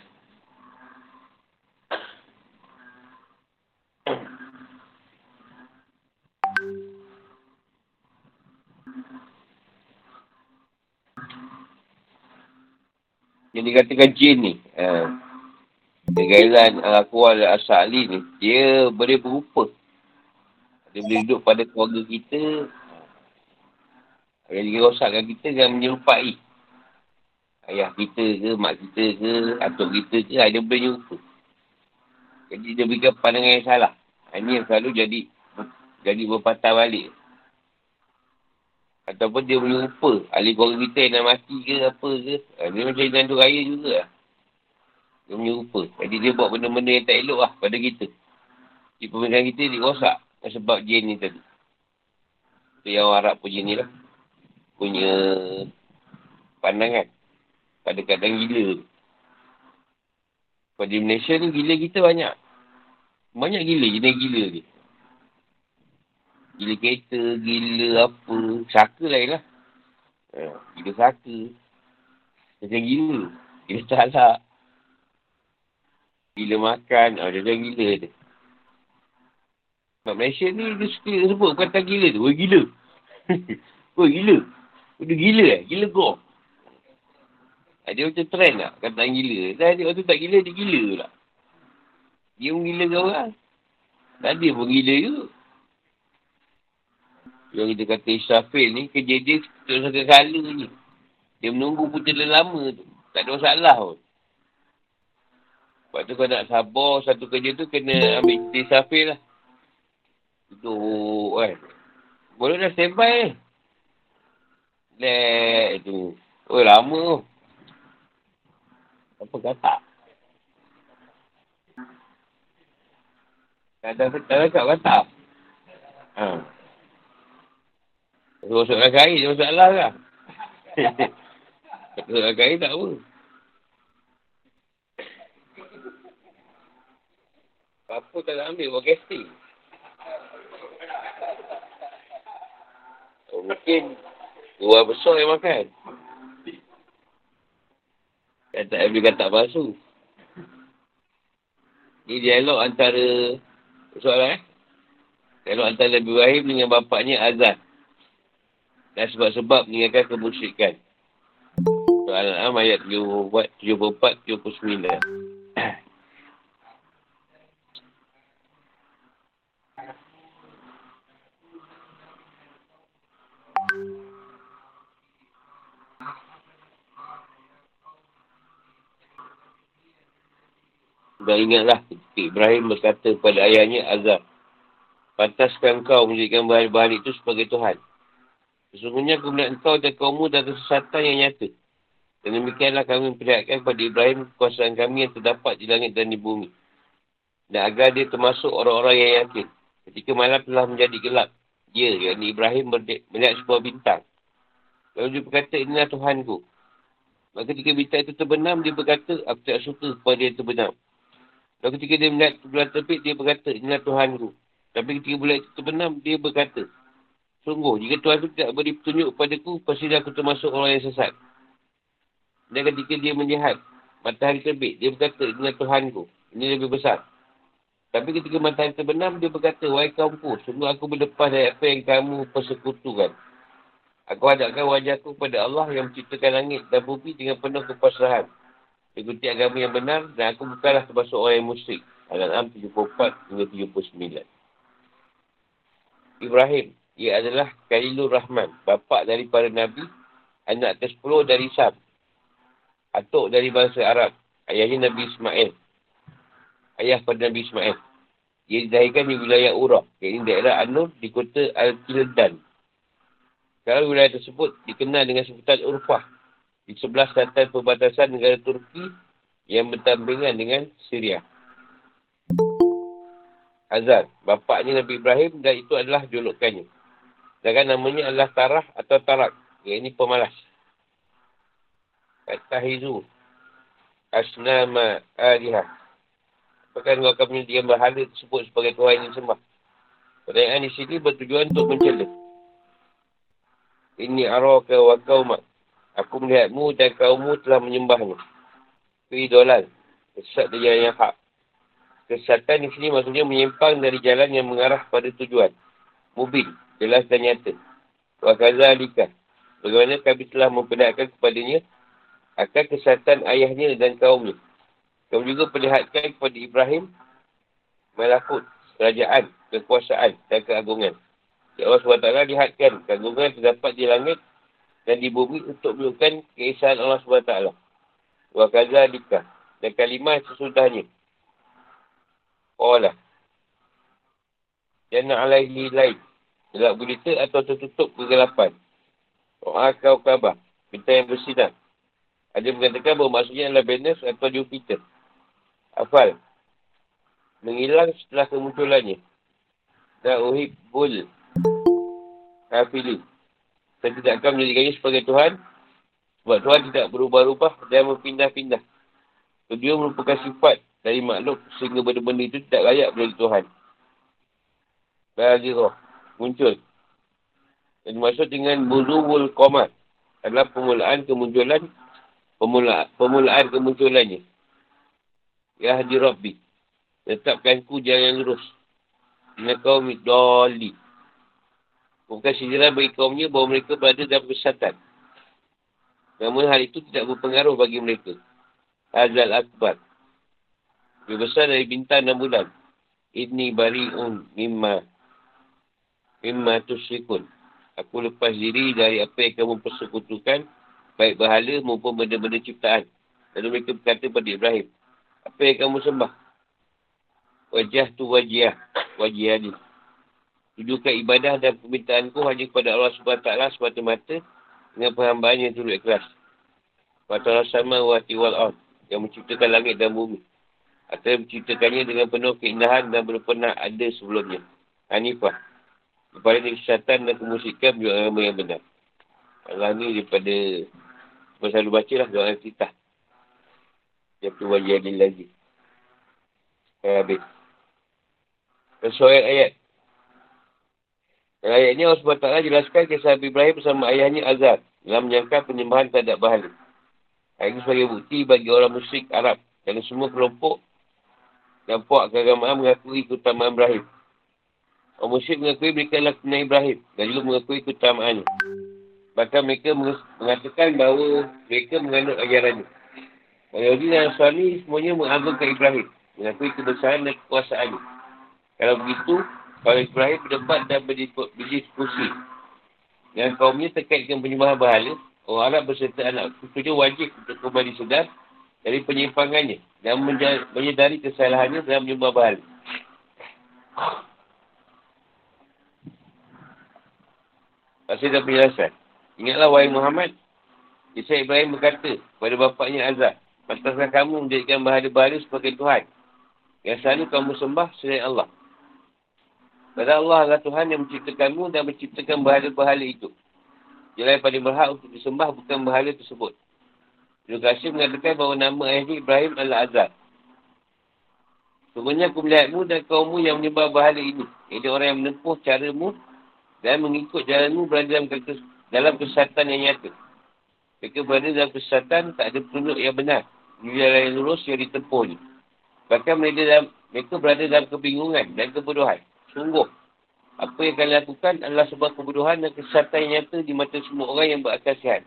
Yang dikatakan jin ni. Uh, Kegairan Al-Akwal Al-Asali ni. Dia boleh berupa. Dia boleh duduk pada keluarga kita. Yang dia rosakkan kita dengan menyerupai. Ayah kita ke, mak kita ke, atuk kita ke, dia boleh nyerupa. Jadi dia berikan pandangan yang salah. Ini yang selalu jadi jadi berpatah balik. Ataupun dia boleh lupa. Ahli keluarga kita yang nak mati ke apa ke. Ha, dia macam jandu raya juga lah. Dia punya lupa. Jadi dia buat benda-benda yang tak elok lah pada kita. Di pemikiran kita dia rosak. Sebab jin ni tadi. Itu yang orang Arab punya ni lah. Punya pandangan. Pada kadang gila. Pada Malaysia ni gila kita banyak. Banyak gila. Jenis gila ni. Gila kereta, gila apa. Saka lain lah. Ha, gila saka. Macam gila. Gila talak. Gila makan. Ha, macam gila tu. Sebab Malaysia ni dia suka sebut kata gila tu. Oh gila. <laughs> oh gila. Oh dia gila eh. Gila kau. Ha, dia macam trend lah. Kata gila. Dah dia waktu tak gila, dia gila pula. Dia pun gila ke orang. Tak ada pun gila juga. Yang kita kata Israfil ni, kerja dia tak usah kala je. Dia menunggu pun terlalu lama tu. Tak ada masalah pun. Sebab tu kau nak sabar satu kerja tu, kena ambil cerita Israfil lah. Duduk kan. Boleh dah standby eh. Lek tu. Oh lama tu. Apa kata? Kadang-kadang kat kata. Haa. Kalau masuk dalam air, dia masalah lah. Masuk dalam <laughs> air tak apa. Apa tak nak ambil buat casting? Oh, mungkin luar besar yang makan. Kata Abdi kata palsu. Ini dialog antara soalan eh. Dialog antara Nabi Ibrahim dengan bapaknya Azad dan sebab-sebab meninggalkan kemusyrikan. Soalan ayat 74, 79. Dan ingatlah Ibrahim berkata kepada ayahnya Azab. Pantaskah kau menjadikan bahan-bahan itu sebagai Tuhan? Sesungguhnya aku melihat engkau dan kaummu dan kesesatan yang nyata. Dan demikianlah kami memperlihatkan kepada Ibrahim kekuasaan kami yang terdapat di langit dan di bumi. Dan agar dia termasuk orang-orang yang yakin. Ketika malam telah menjadi gelap. Dia, yakni Ibrahim melihat sebuah bintang. Lalu dia berkata, inilah Tuhanku. Maka ketika bintang itu terbenam, dia berkata, aku tak suka kepada dia terbenam. Lalu ketika dia melihat bulan terbit, dia berkata, inilah Tuhanku. Tapi ketika bulan itu terbenam, dia berkata, Sungguh, jika Tuhan itu tidak beri petunjuk kepadaku, pasti aku termasuk orang yang sesat. Dan ketika dia melihat matahari terbit, dia berkata, ini Tuhanku. Ini lebih besar. Tapi ketika matahari terbenam, dia berkata, Wahai kaumku, sungguh aku berlepas dari apa yang kamu persekutukan. Aku hadapkan wajahku kepada Allah yang menciptakan langit dan bumi dengan penuh kepasrahan. Ikuti agama yang benar dan aku bukanlah termasuk orang yang musyrik. Al-An'am 74 hingga 79. Ibrahim, ia adalah Khalilur Rahman, bapa dari para Nabi, anak ke-10 dari Sam, atuk dari bangsa Arab, ayahnya Nabi Ismail, ayah pada Nabi Ismail. Ia didahirkan di wilayah Urah, iaitu daerah Anur di kota Al-Kildan. Sekarang wilayah tersebut dikenal dengan sebutan Urfah, di sebelah selatan perbatasan negara Turki yang bertambingan dengan Syria. Azad, bapaknya Nabi Ibrahim dan itu adalah julukannya. Sedangkan namanya adalah tarah atau tarak. Yang ini pemalas. Katahizu. Asnama alihah. Apakah kau akan menyediakan bahala tersebut sebagai Tuhan yang sembah? Pertanyaan di sini bertujuan untuk mencela. Ini arwah ke wa kaumak. Aku melihatmu dan kaummu telah menyembahnya. Keidolan. Kesat dari yang hak. Kesatan di sini maksudnya menyimpang dari jalan yang mengarah pada tujuan. Mubin jelas dan nyata. Wa kazalika. Bagaimana kami telah memperlihatkan kepadanya akan kesihatan ayahnya dan kaumnya. Kamu juga perlihatkan kepada Ibrahim melakut kerajaan, kekuasaan dan keagungan. Ya Allah SWT lihatkan keagungan terdapat di langit dan di bumi untuk menunjukkan keesaan Allah SWT. Wa kazalika. Dan kalimah sesudahnya. Allah. Jana alaihi lain. Gelap gulita atau tertutup kegelapan. Doa kau kabar. Bintang yang bersinar. Ada mengatakan bahawa maksudnya adalah Venus atau Jupiter. Afal. Menghilang setelah kemunculannya. Dan uhib bul. Hafili. Saya tidak akan menjadikannya sebagai Tuhan. Sebab Tuhan tidak berubah-ubah dan berpindah-pindah. Kedua merupakan sifat dari makhluk sehingga benda-benda itu tidak layak menjadi Tuhan. Bagi roh. Muncul. Dan dimaksud dengan Buzuwul Qamar adalah permulaan kemunculan pemula, permulaan kemunculannya. Ya Hadi Rabbi. Tetapkan ku jalan lurus. Dengan kaum doli. Bukan sejarah bagi kaumnya bahawa mereka berada dalam kesesatan. Namun hal itu tidak berpengaruh bagi mereka. Azal Akbar. Lebih besar dari bintang enam bulan. Ini bari'un mimma. Mimma tusyikun. Aku lepas diri dari apa yang kamu persekutukan, baik berhala maupun benda-benda ciptaan. Lalu mereka berkata kepada Ibrahim, apa yang kamu sembah? Wajah tu wajah, wajah ni. Tujukan ibadah dan permintaanku hanya kepada Allah SWT semata-mata dengan perhambaan yang turut ikhlas. Fatah sama wa tiwal yang menciptakan langit dan bumi. Atau menciptakannya dengan penuh keindahan dan belum pernah ada sebelumnya. Hanifah kepada kesihatan dan kemusikan juga agama yang benar. Allah ni daripada Saya selalu baca lah doa kita. Dia tu wajah lagi. Saya habis. Sesuai ayat. Dan ayat ni Allah SWT jelaskan kisah Nabi Ibrahim bersama ayahnya Azhar dalam menyangka penyembahan terhadap bahala. Ayat ini sebagai bukti bagi orang musyrik Arab dan semua kelompok dan puak keagamaan mengakui keutamaan Ibrahim. Orang musyrik mengakui mereka adalah kebenaran Ibrahim dan juga mengakui keutamaannya. Bahkan mereka mengatakan bahawa mereka mengandung ajarannya. Yahudi dan Nasrani semuanya mengagungkan Ibrahim. Mengakui kebesaran dan kekuasaannya. Kalau begitu, kalau Ibrahim berdebat dan berdiskusi dengan kaumnya terkait dengan penyembahan bahala, orang Arab berserta anak cucunya wajib untuk kembali sedar dari penyimpangannya dan menyedari kesalahannya dalam menyembah bahala. Pasti dah penjelasan. Ingatlah wahai Muhammad. Isa Ibrahim berkata kepada bapaknya Azad. Pantaskan kamu menjadikan bahala-bahala sebagai Tuhan. Yang selalu kamu sembah selain Allah. Pada Allah adalah Tuhan yang menciptakanmu dan menciptakan bahala-bahala itu. Jalan paling berhak untuk disembah bukan bahala tersebut. Ibn Qasim mengatakan bahawa nama ayahnya Ibrahim adalah Azad. Sebenarnya aku melihatmu dan kaummu yang menyembah bahala ini. Ini orang yang menempuh caramu dan mengikut jalanmu berada dalam, kes dalam kesesatan yang nyata. Mereka berada dalam kesesatan, tak ada petunjuk yang benar. Di jalan yang lurus yang ditempuh ni. Bahkan mereka, dalam, mereka berada dalam kebingungan dan kebodohan. Sungguh, apa yang kalian lakukan adalah sebuah kebodohan dan kesesatan yang nyata di mata semua orang yang berakal sihat.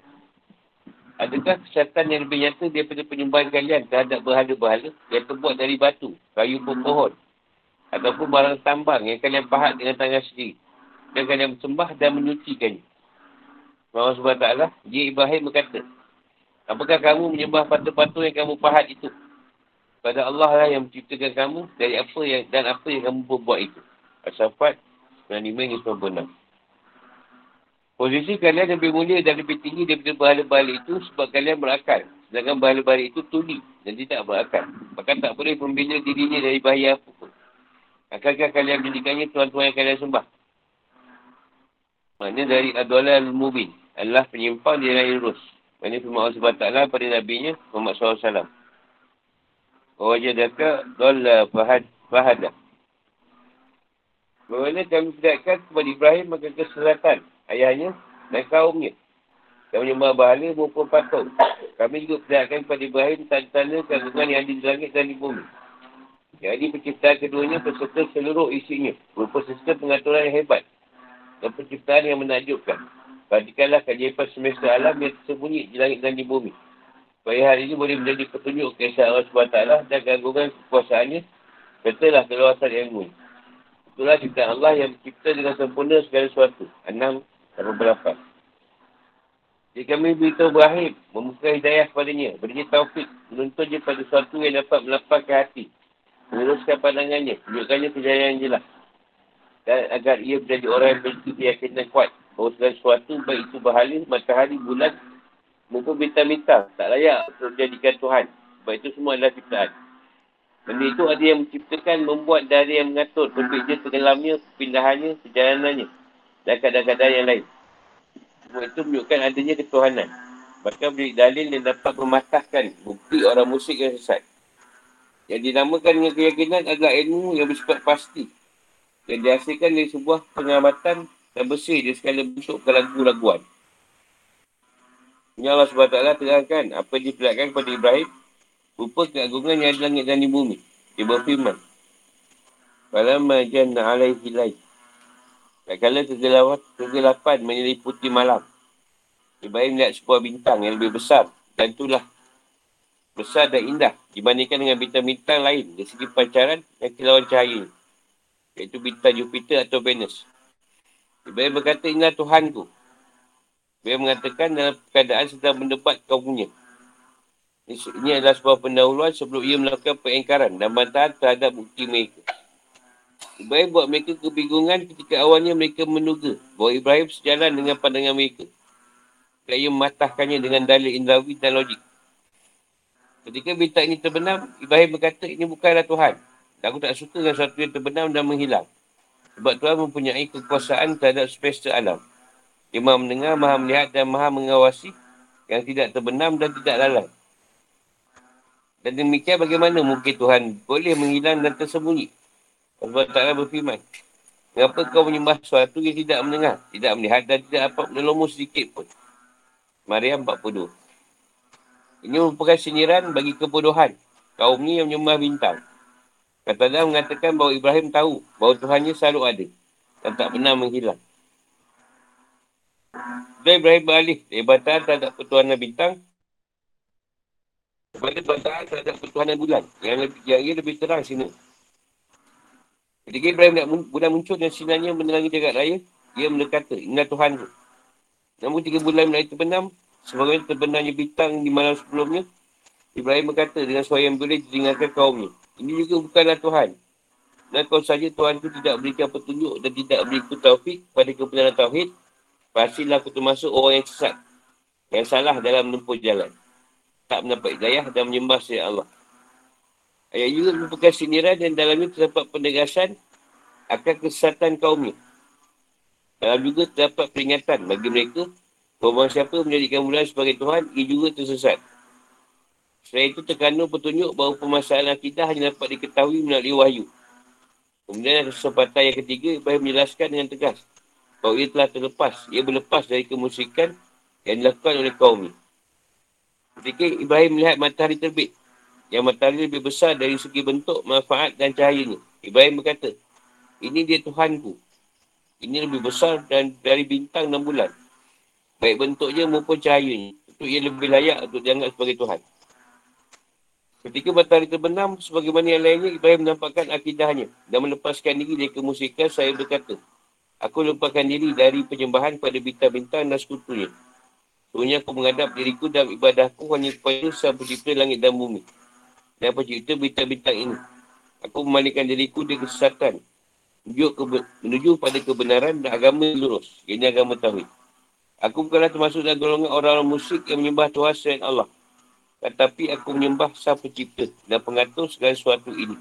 Adakah kesesatan yang lebih nyata daripada penyembahan kalian terhadap berhala-berhala yang terbuat dari batu, kayu pun pohon, ataupun barang tambang yang kalian pahat dengan tangan sendiri? Dan kalian sembah dan menyucikannya. Allah SWT, dia Ibrahim berkata, apakah kamu menyembah patung-patung yang kamu pahat itu? Pada Allah lah yang menciptakan kamu dari apa yang dan apa yang kamu berbuat itu. Asafat 95 96. Posisi kalian lebih mulia dan lebih tinggi daripada bahala-bahala itu sebab kalian berakal. Sedangkan bahala-bahala itu tuli dan tidak berakal. Bahkan tak boleh membina dirinya dari bahaya apa pun. Akankah kalian menjadikannya tuan-tuan yang kalian sembah? Maknanya dari Adwalal Mubin. Adalah penyimpang di jalan lurus. Maknanya firman Allah SWT pada Nabi nya Muhammad SAW. Wajadaka dolla fahad fahadah. Bagaimana kami perlihatkan kepada Ibrahim maka keselatan ayahnya dan kaumnya. Yang menyembah bahala maupun patung. Kami juga perlihatkan kepada Ibrahim tanda-tanda kandungan yang ada di langit dan di bumi. Jadi penciptaan keduanya berserta seluruh isinya. Berupa sistem pengaturan yang hebat dan penciptaan yang menakjubkan. Perhatikanlah keajaiban semesta alam yang tersembunyi di langit dan di bumi. Supaya hari ini boleh menjadi petunjuk kisah Allah SWT dan gangguan kekuasaannya sertalah keluasan ilmu. Itulah cipta Allah yang mencipta dengan sempurna segala sesuatu. Enam dan beberapa. Jadi kami beritahu Ibrahim, membuka hidayah kepadanya, berinya taufik, menuntut dia pada sesuatu yang dapat melapangkan hati, menguruskan pandangannya, tunjukkannya kejayaan jelas. Dan agar ia menjadi orang yang memiliki keyakinan kuat, bahawa segala sesuatu, baik itu bahala, matahari, bulan, maupun bintang-bintang, tak layak untuk menjadikan Tuhan. Sebab itu semua adalah ciptaan. Benda itu ada yang menciptakan, membuat dari yang mengatur, terbitnya, tenggelamnya, pindahannya, perjalanannya, dan kadang-kadang yang lain. Semua itu menunjukkan adanya ketuhanan. Bahkan beri dalil yang dapat mematahkan bukti orang musyrik yang sesat. Yang dinamakan dengan keyakinan adalah ilmu yang bersifat pasti. Yang dihasilkan dari sebuah pengamatan dan bersih di segala bentuk kelagu-laguan. Ini Allah SWT terangkan apa yang diperlihatkan kepada Ibrahim rupa keagungan yang ada langit dan di bumi. Dia berfirman. Falamma janna alaihi laih. Tak kala kegelapan menyeliputi malam. Ibrahim melihat sebuah bintang yang lebih besar. Dan itulah besar dan indah dibandingkan dengan bintang-bintang lain dari segi pancaran dan kilauan cahaya. Iaitu bintang Jupiter atau Venus. Ibrahim berkata, inilah Tuhanku. Ibrahim mengatakan dalam keadaan sedang mendebat kaumnya. Ini adalah sebuah pendahuluan sebelum ia melakukan pengingkaran dan bantahan terhadap bukti mereka. Ibrahim buat mereka kebingungan ketika awalnya mereka menduga bahawa Ibrahim sejalan dengan pandangan mereka. Dan ia mematahkannya dengan dalil indrawi dan logik. Ketika bintang ini terbenam, Ibrahim berkata, ini bukanlah Tuhan. Dan aku tak suka dengan sesuatu yang terbenam dan menghilang. Sebab Tuhan mempunyai kekuasaan terhadap semesta alam. Dia maha mendengar, maha melihat dan maha mengawasi yang tidak terbenam dan tidak lalai. Dan demikian bagaimana mungkin Tuhan boleh menghilang dan tersembunyi Allah Ta'ala berfirman. Kenapa kau menyembah sesuatu yang tidak mendengar, tidak melihat dan tidak dapat menolongmu sedikit pun? Maryam 42. Ini merupakan sindiran bagi kebodohan kaum ni yang menyembah bintang. Kata Allah mengatakan bahawa Ibrahim tahu bahawa Tuhannya selalu ada dan tak pernah menghilang. Dan Ibrahim beralih dari bantahan terhadap pertuhanan bintang kepada bantahan terhadap pertuhanan bulan yang lebih, yang lebih terang sini. Ketika Ibrahim nak bulan muncul dan sinarnya menerangi jagat raya, dia mendekata, inilah Tuhan tu. Namun tiga bulan mulai terbenam, sebagaimana terbenamnya bintang di malam sebelumnya, Ibrahim berkata dengan suara yang boleh didengarkan kaumnya. Ini juga bukanlah Tuhan. Dan kalau saja Tuhan itu tidak berikan petunjuk dan tidak berikan taufik pada kebenaran Tauhid, pastilah aku termasuk orang yang sesat. Yang salah dalam menempuh jalan. Tak mendapat hidayah dan menyembah sehingga Allah. Ayat juga merupakan sindiran dan dalamnya terdapat penegasan akan kesesatan kaumnya. Dalam juga terdapat peringatan bagi mereka bahawa siapa menjadikan bulan sebagai Tuhan, ia juga tersesat. Selain itu terkandung petunjuk bahawa permasalahan akidah hanya dapat diketahui melalui wahyu. Kemudian kesempatan yang ketiga, Ibrahim menjelaskan dengan tegas bahawa ia telah terlepas, ia berlepas dari kemusikan yang dilakukan oleh kaumnya. Ketika Ibrahim melihat matahari terbit, yang matahari lebih besar dari segi bentuk, manfaat dan cahayanya. Ibrahim berkata, ini dia Tuhanku. Ini lebih besar dan dari bintang dan bulan. Baik bentuknya maupun cahayanya. Itu ia lebih layak untuk dianggap sebagai Tuhan. Ketika matahari terbenam, sebagaimana yang lainnya, Ibrahim menampakkan akidahnya dan melepaskan diri dari kemusikan, saya berkata, Aku lepaskan diri dari penyembahan pada bintang-bintang dan sekutunya. Sebenarnya aku menghadap diriku dalam ibadahku hanya kepada sang pencipta langit dan bumi dan pencipta bintang-bintang ini. Aku memalingkan diriku dari kesesatan. Menuju, ke, menuju pada kebenaran dan agama lurus. Ini agama Tauhid. Aku bukanlah termasuk dalam golongan orang-orang musyrik yang menyembah Tuhan selain Allah. Tetapi aku menyembah sang pencipta dan pengatur segala sesuatu ini.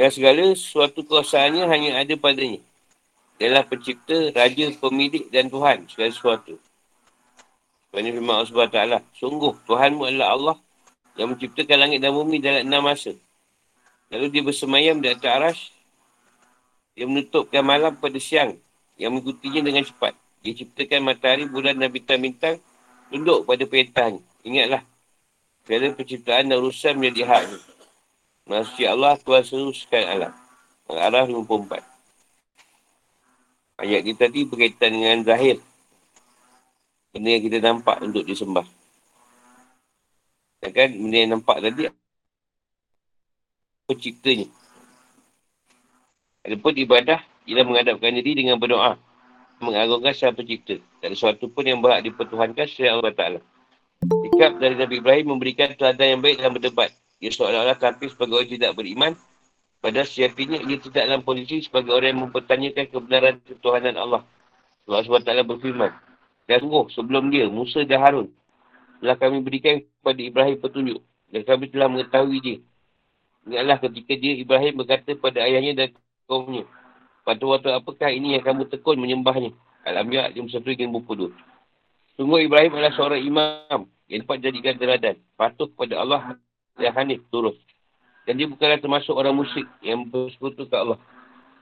Yang segala sesuatu kuasaannya hanya ada padanya. Ialah pencipta, raja, pemilik dan Tuhan segala sesuatu. Sebenarnya firman Allah SWT. Sungguh, Tuhanmu adalah Allah yang menciptakan langit dan bumi dalam enam masa. Lalu dia bersemayam di atas aras. Dia menutupkan malam pada siang yang mengikutinya dengan cepat. Dia ciptakan matahari, bulan dan bintang-bintang tunduk pada perintahnya. Ingatlah, segala penciptaan dan urusan menjadi hak. Maksudnya Allah Tuhan seluruh sekalian alam. Al-Araf 54. Ayat kita tadi berkaitan dengan zahir. Benda yang kita nampak untuk disembah. Dan kan benda yang nampak tadi penciptanya. Adapun ibadah ialah menghadapkan diri dengan berdoa. Mengagungkan sang pencipta. Tak ada sesuatu pun yang berhak dipertuhankan secara Allah Ta'ala. Sikap dari Nabi Ibrahim memberikan teladan yang baik dalam berdebat. Ia seolah-olah tampil sebagai orang tidak beriman. Padahal sejatinya ia tidak dalam posisi sebagai orang yang mempertanyakan kebenaran ketuhanan Allah. Allah Ta'ala berfirman. Dan sungguh sebelum dia, Musa dan Harun. Telah kami berikan kepada Ibrahim petunjuk. Dan kami telah mengetahui dia. Ingatlah ketika dia Ibrahim berkata pada ayahnya dan kaumnya. Pada waktu apakah ini yang kamu tekun menyembahnya? Al-Ambiya 51 hingga 52. Sungguh Ibrahim adalah seorang imam yang dapat jadikan teladan. Patuh kepada Allah yang hanif, turut. Dan dia bukanlah termasuk orang musyrik yang bersekutu ke Allah.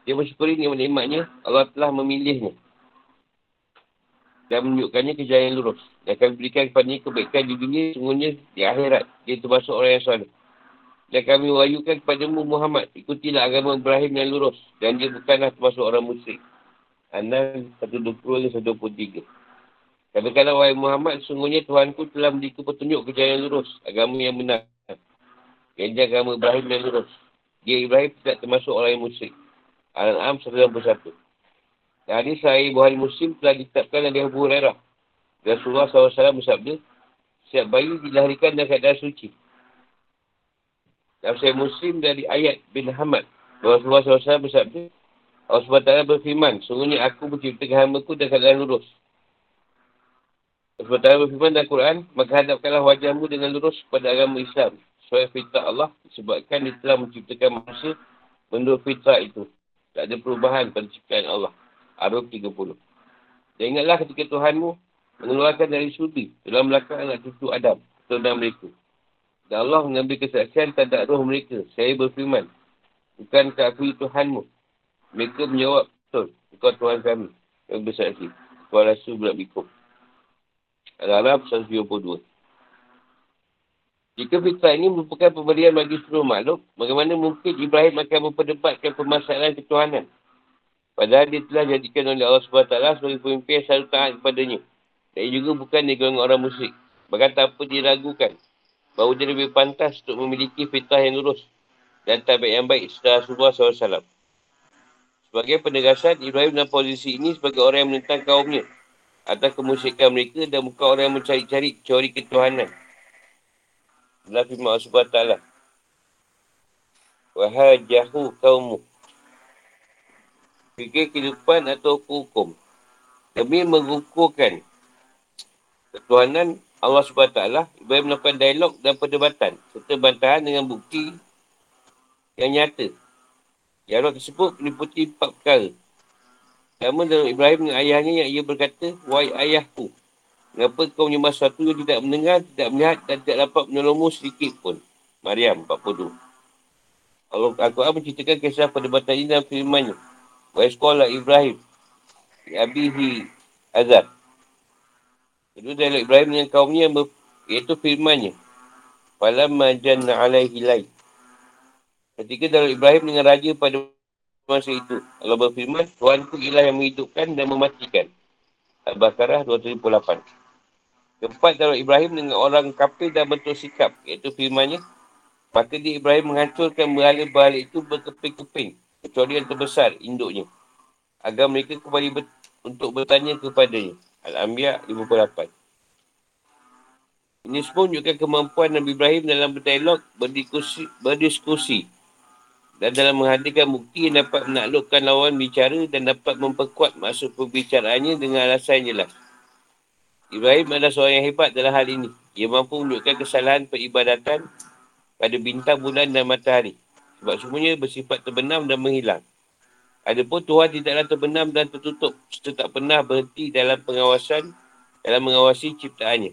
Dia bersyukuri nikmat-nikmatnya, Allah telah memilihnya. Dan menunjukkannya ke jalan yang lurus. Dan akan berikan kepadanya kebaikan di dunia, sungguhnya di akhirat. Dia termasuk orang yang soleh. Dan kami wayukan kepadamu Muhammad. Ikutilah agama Ibrahim yang lurus. Dan dia bukanlah termasuk orang musyrik. Anan 120-123. Katakanlah wahai Muhammad, sungguhnya Tuhanku telah memberikan petunjuk ke jalan lurus. Agama yang benar. Yang agama Ibrahim yang lurus. Dia Ibrahim tidak termasuk orang yang musyrik. Al-An'am 191. Dan hadis sahih Buhari Muslim telah ditetapkan oleh Abu Hurairah. Rasulullah SAW bersabda, Siap bayi dilahirkan dalam keadaan suci. Dalam saya Muslim dari ayat bin Hamad. Rasulullah SAW bersabda. Allah SWT berfirman. Sungguhnya aku menciptakan hamba ku dengan keadaan lurus. SWT berfirman dalam Quran. Maka hadapkanlah wajahmu dengan lurus pada agama Islam. Sesuai fitrah Allah. Sebabkan dia telah menciptakan manusia menurut fitrah itu. Tak ada perubahan pada ciptaan Allah. Arab 30. Dan ingatlah ketika Tuhanmu mengeluarkan dari sudi dalam belakang anak cucu Adam. Tuhan mereka. Dan Allah mengambil kesaksian terhadap roh mereka. Saya berfirman. Bukankah aku Tuhanmu? Mereka menjawab, betul. Engkau Tuhan kami. Yang bersaksi. Tuhan Rasul berat bikum. Al-Arab 172. Jika fitrah ini merupakan pemberian bagi seluruh makhluk, bagaimana mungkin Ibrahim akan memperdebatkan permasalahan ketuhanan? Padahal dia telah jadikan oleh Allah SWT sebagai pemimpin yang selalu taat kepadanya. Dan juga bukan golongan orang musyrik. Bahkan tak apa diragukan bahawa dia lebih pantas untuk memiliki fitrah yang lurus dan tabiat yang baik setelah Rasulullah SAW. Sebagai penegasan, Ibrahim dalam posisi ini sebagai orang yang menentang kaumnya atas kemusyrikan mereka dan bukan orang yang mencari-cari teori ketuhanan. Dalam firman Allah SWT. Wahajahu kaummu. Fikir kehidupan atau hukum. Demi mengukurkan ketuhanan Allah SWT, Ibrahim melakukan dialog dan perdebatan serta bantahan dengan bukti yang nyata. Dialog tersebut meliputi empat perkara. Pertama dalam Ibrahim dengan ayahnya yang ia berkata, Wahai ayahku, mengapa kau menyembah sesuatu yang tidak mendengar, tidak melihat dan tidak dapat menolongmu sedikit pun. Maryam 42. Allah Al-Quran menceritakan kisah perdebatan ini dalam firmannya. Wahai sekolah Ibrahim, Abihi Azab. Kedua dialog Ibrahim dengan kaumnya iaitu firmannya. Falam majanna alaihi lai. Ketika dialog Ibrahim dengan raja pada masa itu. Allah berfirman, Tuhan ialah yang menghidupkan dan mematikan. Al-Baqarah 238. Keempat dialog Ibrahim dengan orang kafir dan bentuk sikap. Iaitu firmannya. Maka dia Ibrahim menghancurkan berhala-berhala itu berkeping-keping. Kecuali yang terbesar, induknya. Agar mereka kembali ber- untuk bertanya kepadanya. Al-Anbiya 58. Ini semua menunjukkan kemampuan Nabi Ibrahim dalam berdialog, berdiskusi, berdiskusi dan dalam menghadirkan bukti yang dapat menaklukkan lawan bicara dan dapat memperkuat maksud perbicaraannya dengan alasan yang jelas. Ibrahim adalah seorang yang hebat dalam hal ini. Ia mampu menunjukkan kesalahan peribadatan pada bintang, bulan dan matahari. Sebab semuanya bersifat terbenam dan menghilang. Adapun Tuhan tidaklah terbenam dan tertutup serta tak pernah berhenti dalam pengawasan dalam mengawasi ciptaannya.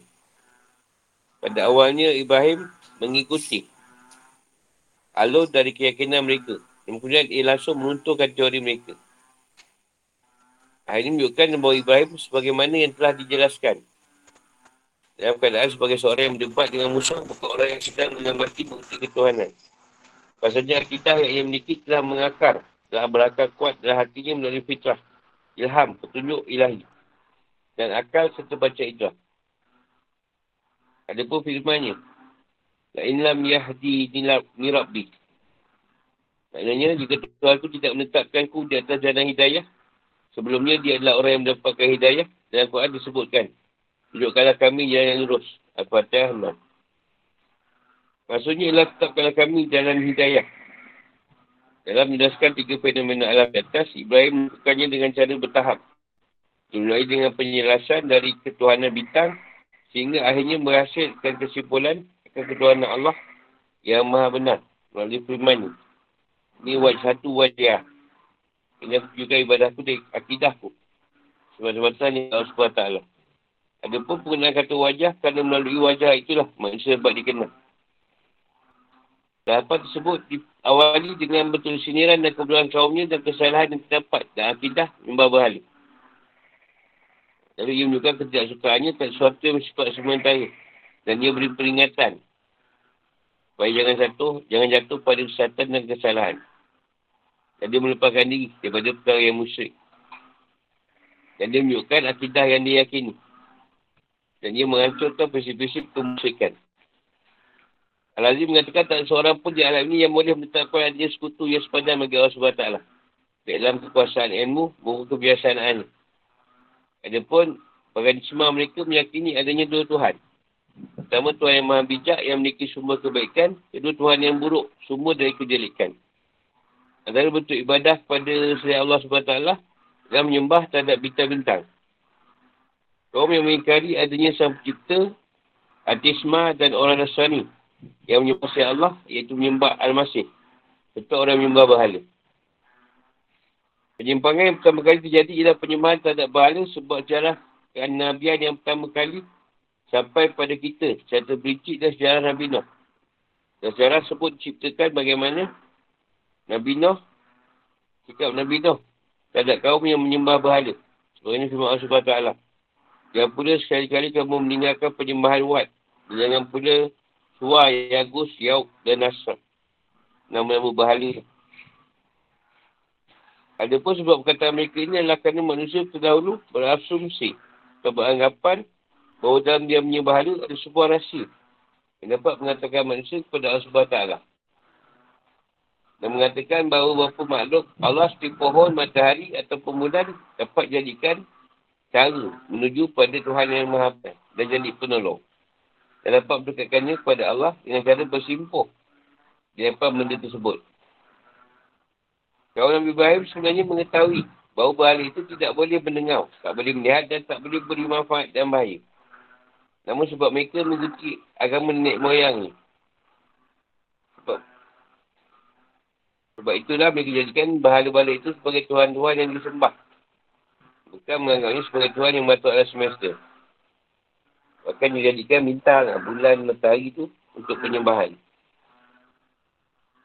Pada awalnya Ibrahim mengikuti alur dari keyakinan mereka. Kemudian ia langsung menunturkan teori mereka. Hal ini menunjukkan bahawa Ibrahim sebagaimana yang telah dijelaskan. Dalam keadaan sebagai seorang yang berdebat dengan musuh bukan orang yang sedang mengamati bukti ketuhanan. Pasalnya kita yang ia miliki telah mengakar telah berakar kuat dalam hatinya melalui fitrah, ilham, petunjuk ilahi dan akal serta baca idrah. Ada pun firmannya, La inlam yahdi nirabbi. Maknanya, jika Tuhan itu tidak menetapkanku di atas jalan hidayah, sebelumnya dia adalah orang yang mendapatkan hidayah, dan Al-Quran disebutkan, tunjukkanlah kami jalan yang lurus. Al-Fatihah Allah. Maksudnya ialah tetapkanlah kami jalan hidayah. Dalam menjelaskan tiga fenomena alam di atas, Ibrahim melakukannya dengan cara bertahap. Dimulai dengan penjelasan dari ketuhanan bintang, sehingga akhirnya menghasilkan kesimpulan ketuhanan Allah yang maha benar melalui firman ini. Ini wajah satu wajah. Ini aku juga ibadahku dari akidahku. Sebab-sebabnya Allah SWT. Ada pun penggunaan kata wajah kerana melalui wajah itulah manusia dapat dikenal. Dapat tersebut diawali dengan betul siniran dan kebodohan kaumnya dan kesalahan yang terdapat dan akidah membah berhala. Lalu ia menunjukkan ketidaksukaannya tak sesuatu yang bersifat sementara. Dan ia beri peringatan Supaya jangan jatuh, jangan jatuh pada kesesatan dan kesalahan. Dan dia melepaskan diri daripada perkara yang musyrik. Dan dia menunjukkan akidah yang dia yakini. Dan dia menghancurkan prinsip-prinsip kemusyrikan. Al-Azim mengatakan tak seorang pun di alam ini yang boleh menetapkan adanya sekutu yang sepadan bagi Allah SWT. Dalam kekuasaan ilmu, buku kebiasaan Ada pun, bagi semua mereka meyakini adanya dua Tuhan. Pertama, Tuhan yang maha bijak yang memiliki sumber kebaikan. Kedua, Tuhan yang buruk, sumber dari kejelikan. Antara bentuk ibadah kepada selain Allah SWT dan menyembah terhadap bintang-bintang. Kaum yang mengingkari adanya sang pencipta, Atisma dan orang Nasrani yang menyembah selain Allah, iaitu menyembah Al-Masih. Serta orang menyembah bahala. Penyimpangan yang pertama kali terjadi ialah penyembahan terhadap bahala sebab cara kenabian yang pertama kali sampai pada kita secara terperincik dan sejarah Nabi Nuh. Dan sejarah sebut diciptakan bagaimana Nabi Nuh, sikap Nabi Nuh terhadap kaum yang menyembah berhala. Sebenarnya firman Allah SWT. Jangan pula sekali-kali kamu meninggalkan penyembahan Wat. Jangan pula Suwa, Yagus, Yauk dan Nasr. Nama-nama berhala. Ada pun sebab perkataan mereka ini adalah kerana manusia terdahulu berasumsi atau beranggapan bahawa dalam dia menyembah hala ada sebuah rahsia yang dapat mengatakan manusia kepada Allah SWT. Dan mengatakan bahawa beberapa makhluk Allah seperti pohon, matahari atau pemudan dapat jadikan cara menuju pada Tuhan yang Maha dan jadi penolong. Dan dapat berdekatkannya kepada Allah dengan cara bersimpuh di apa benda tersebut. Kalau Nabi Ibrahim sebenarnya mengetahui bahawa bahala itu tidak boleh mendengar, tak boleh melihat dan tak boleh beri manfaat dan bahaya. Namun sebab mereka mengikuti agama nenek moyang ni. Sebab, sebab itulah mereka jadikan bahala-bahala itu sebagai Tuhan-Tuhan yang disembah. Bukan menganggapnya sebagai Tuhan yang batuk alam semesta. Bahkan dijadikan bintang, bulan, matahari itu untuk penyembahan.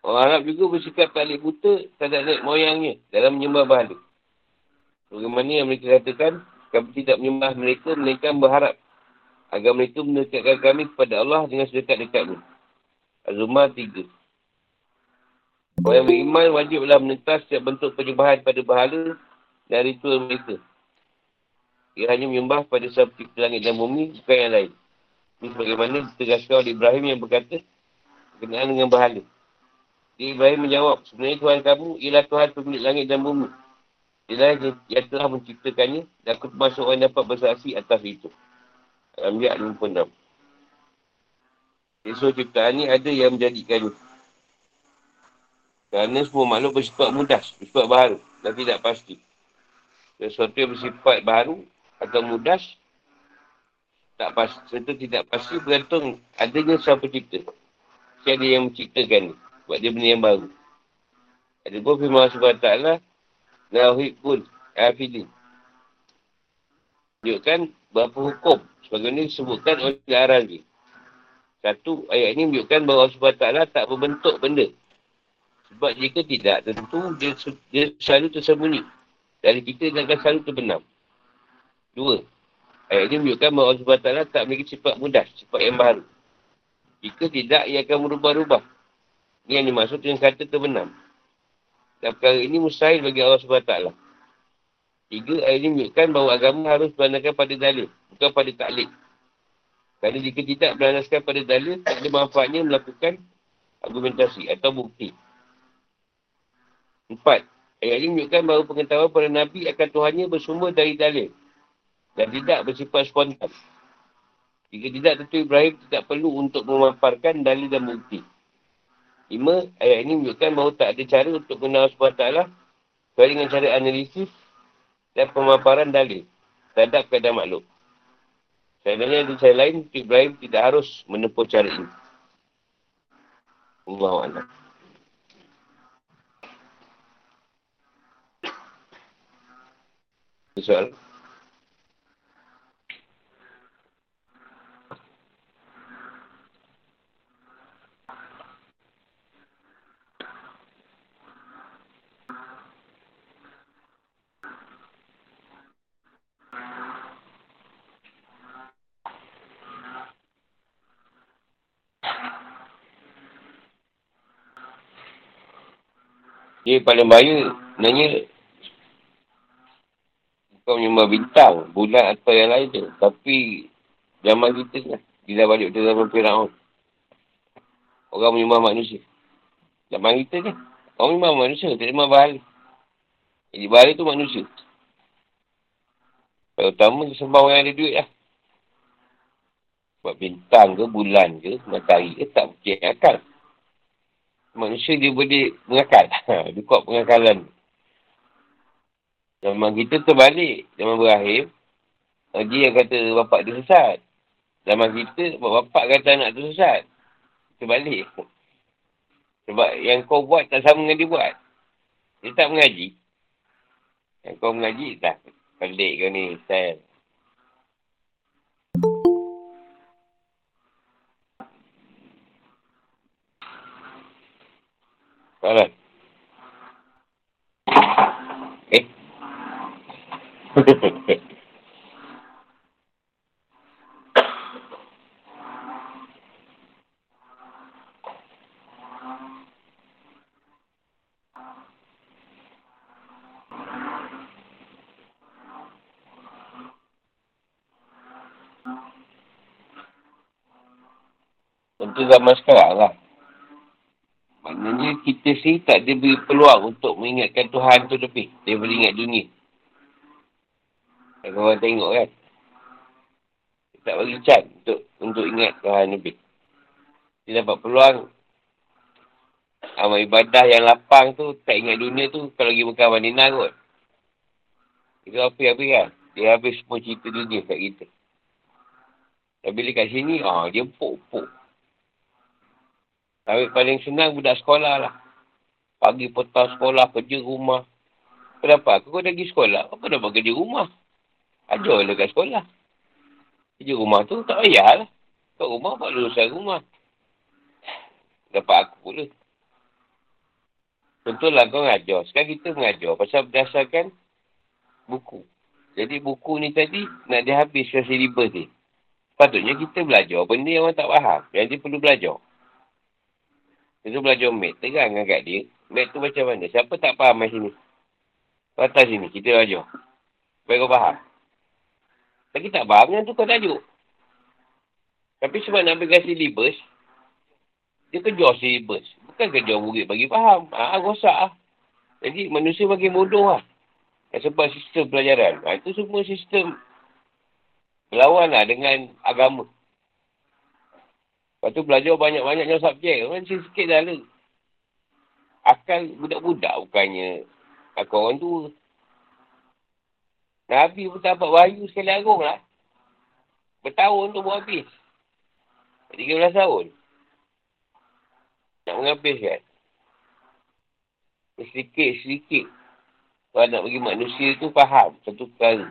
Orang Arab juga bersikap talik buta terhadap nenek moyangnya dalam menyembah bahala. Bagaimana yang mereka katakan, kami tidak menyembah mereka, mereka berharap Agama itu mendekatkan kami kepada Allah dengan sedekat-dekatnya. Az-Zumar 3. Orang yang beriman wajiblah menentas setiap bentuk penyembahan pada bahala dan ritual mereka. Ia hanya menyembah pada pencipta langit dan bumi, bukan yang lain. Ini sebagaimana ditegaskan oleh Ibrahim yang berkata, berkenaan dengan bahala. Jadi Ibrahim menjawab, sebenarnya Tuhan kamu ialah Tuhan pemilik langit dan bumi. Dia yang telah menciptakannya dan aku termasuk orang dapat bersaksi atas itu. Al-Anbiya 56. Esok ciptaan ni ada yang menjadikan Kerana semua makhluk bersifat mudah, bersifat baru dan tidak pasti. Sesuatu yang bersifat baru atau mudah tak pasti, serta tidak pasti bergantung adanya sang pencipta. Siapa yang menciptakan ni, sebab dia benda yang baru. Ada pun firman Allah SWT, Nauhid pun, Afidin. Tunjukkan berapa hukum sebagaimana disebutkan oleh Arazi. Satu, ayat ini menunjukkan bahawa Allah SWT tak berbentuk benda. Sebab jika tidak, tentu dia, dia selalu tersembunyi. Dari kita akan selalu terbenam. Dua, ayat ini menunjukkan bahawa SWT tak memiliki sifat mudah, sifat yang baru. Jika tidak, ia akan berubah-ubah. Ini yang dimaksud dengan kata terbenam. Dan perkara ini mustahil bagi Allah SWT. Tiga, ayat ini menunjukkan bahawa agama harus berandalkan pada dalil, bukan pada taklid. Kerana jika tidak berlandaskan pada dalil, tak ada manfaatnya melakukan argumentasi atau bukti. Empat. Ayat ini menunjukkan bahawa pengetahuan para Nabi akan Tuhannya bersumber dari dalil. Dan tidak bersifat spontan. Jika tidak, tentu Ibrahim tidak perlu untuk memaparkan dalil dan bukti. Lima, ayat ini menunjukkan bahawa tak ada cara untuk mengenal SWT dengan cara analisis dan pemaparan dalil terhadap keadaan makhluk. Sebenarnya di cara lain, Ibrahim tidak harus menempuh cara ini. Allah Allah. Soalan? Dia paling bahaya, sebenarnya bukan menyembah bintang, bulan atau yang lain tu. Tapi zaman kita ni, bila balik ke zaman Fir'aun. Orang menyembah manusia. Zaman kita ni, orang menyembah manusia, tak menyembah bahaya. Jadi bahaya tu manusia. Yang utama sembah orang yang ada duit lah. Sebab bintang ke, bulan ke, matahari ke, tak percaya akal manusia dia boleh mengakal. <laughs> dia kuat pengakalan. Zaman kita terbalik. Zaman berakhir. Dia yang kata bapak dia sesat. Zaman kita, bapak kata anak tu sesat. Terbalik. Sebab yang kau buat tak sama dengan dia buat. Dia tak mengaji. Yang kau mengaji tak. Pelik kau ni, style. Soalan. Eh. Untuk zaman sekarang lah. Maknanya kita sih tak ada beri peluang untuk mengingatkan Tuhan tu lebih. Boleh ingat dunia. Yang korang tengok kan. Tak bagi can untuk, untuk ingat Tuhan lebih. Dia dapat peluang. Amal ibadah yang lapang tu, tak ingat dunia tu, kalau pergi makan Madinah kot. Itu apa-apa kan. Dia habis semua cerita dunia kat kita. Dan bila kat sini, ah dia puk-puk. Tapi paling senang budak sekolah lah. Pagi petang sekolah, kerja rumah. Kenapa? Aku kau dah pergi sekolah. Apa dah buat kerja rumah? Ajar lah kat sekolah. Kerja rumah tu tak payah lah. Kat rumah buat lulusan rumah. Dapat aku pula. Contohlah kau ngajar. Sekarang kita mengajar. Pasal berdasarkan buku. Jadi buku ni tadi nak dia habis ke syllabus ni. Patutnya kita belajar benda yang orang tak faham. Yang dia perlu belajar. Dia tu belajar mat. Terang kat dia. Mat tu macam mana? Siapa tak faham mat sini? Atas sini. Kita belajar. Supaya kau faham. Tapi tak faham yang tu kau tajuk. Tapi sebab nak pegang silibus, dia kejar silibus. Bukan kejar murid bagi faham. Ah, ha, rosak lah. Jadi manusia bagi bodoh lah. Sebab sistem pelajaran. Ha, itu semua sistem berlawan lah dengan agama. Lepas tu belajar banyak-banyaknya subjek. Orang sikit-sikit dah lah. Akal budak-budak bukannya akal orang tua. Nabi pun tak dapat wahyu sekali agung lah. Bertahun tu buat habis. 13 tahun. Nak menghabiskan. Sedikit-sedikit. Kalau nak bagi manusia tu faham satu perkara.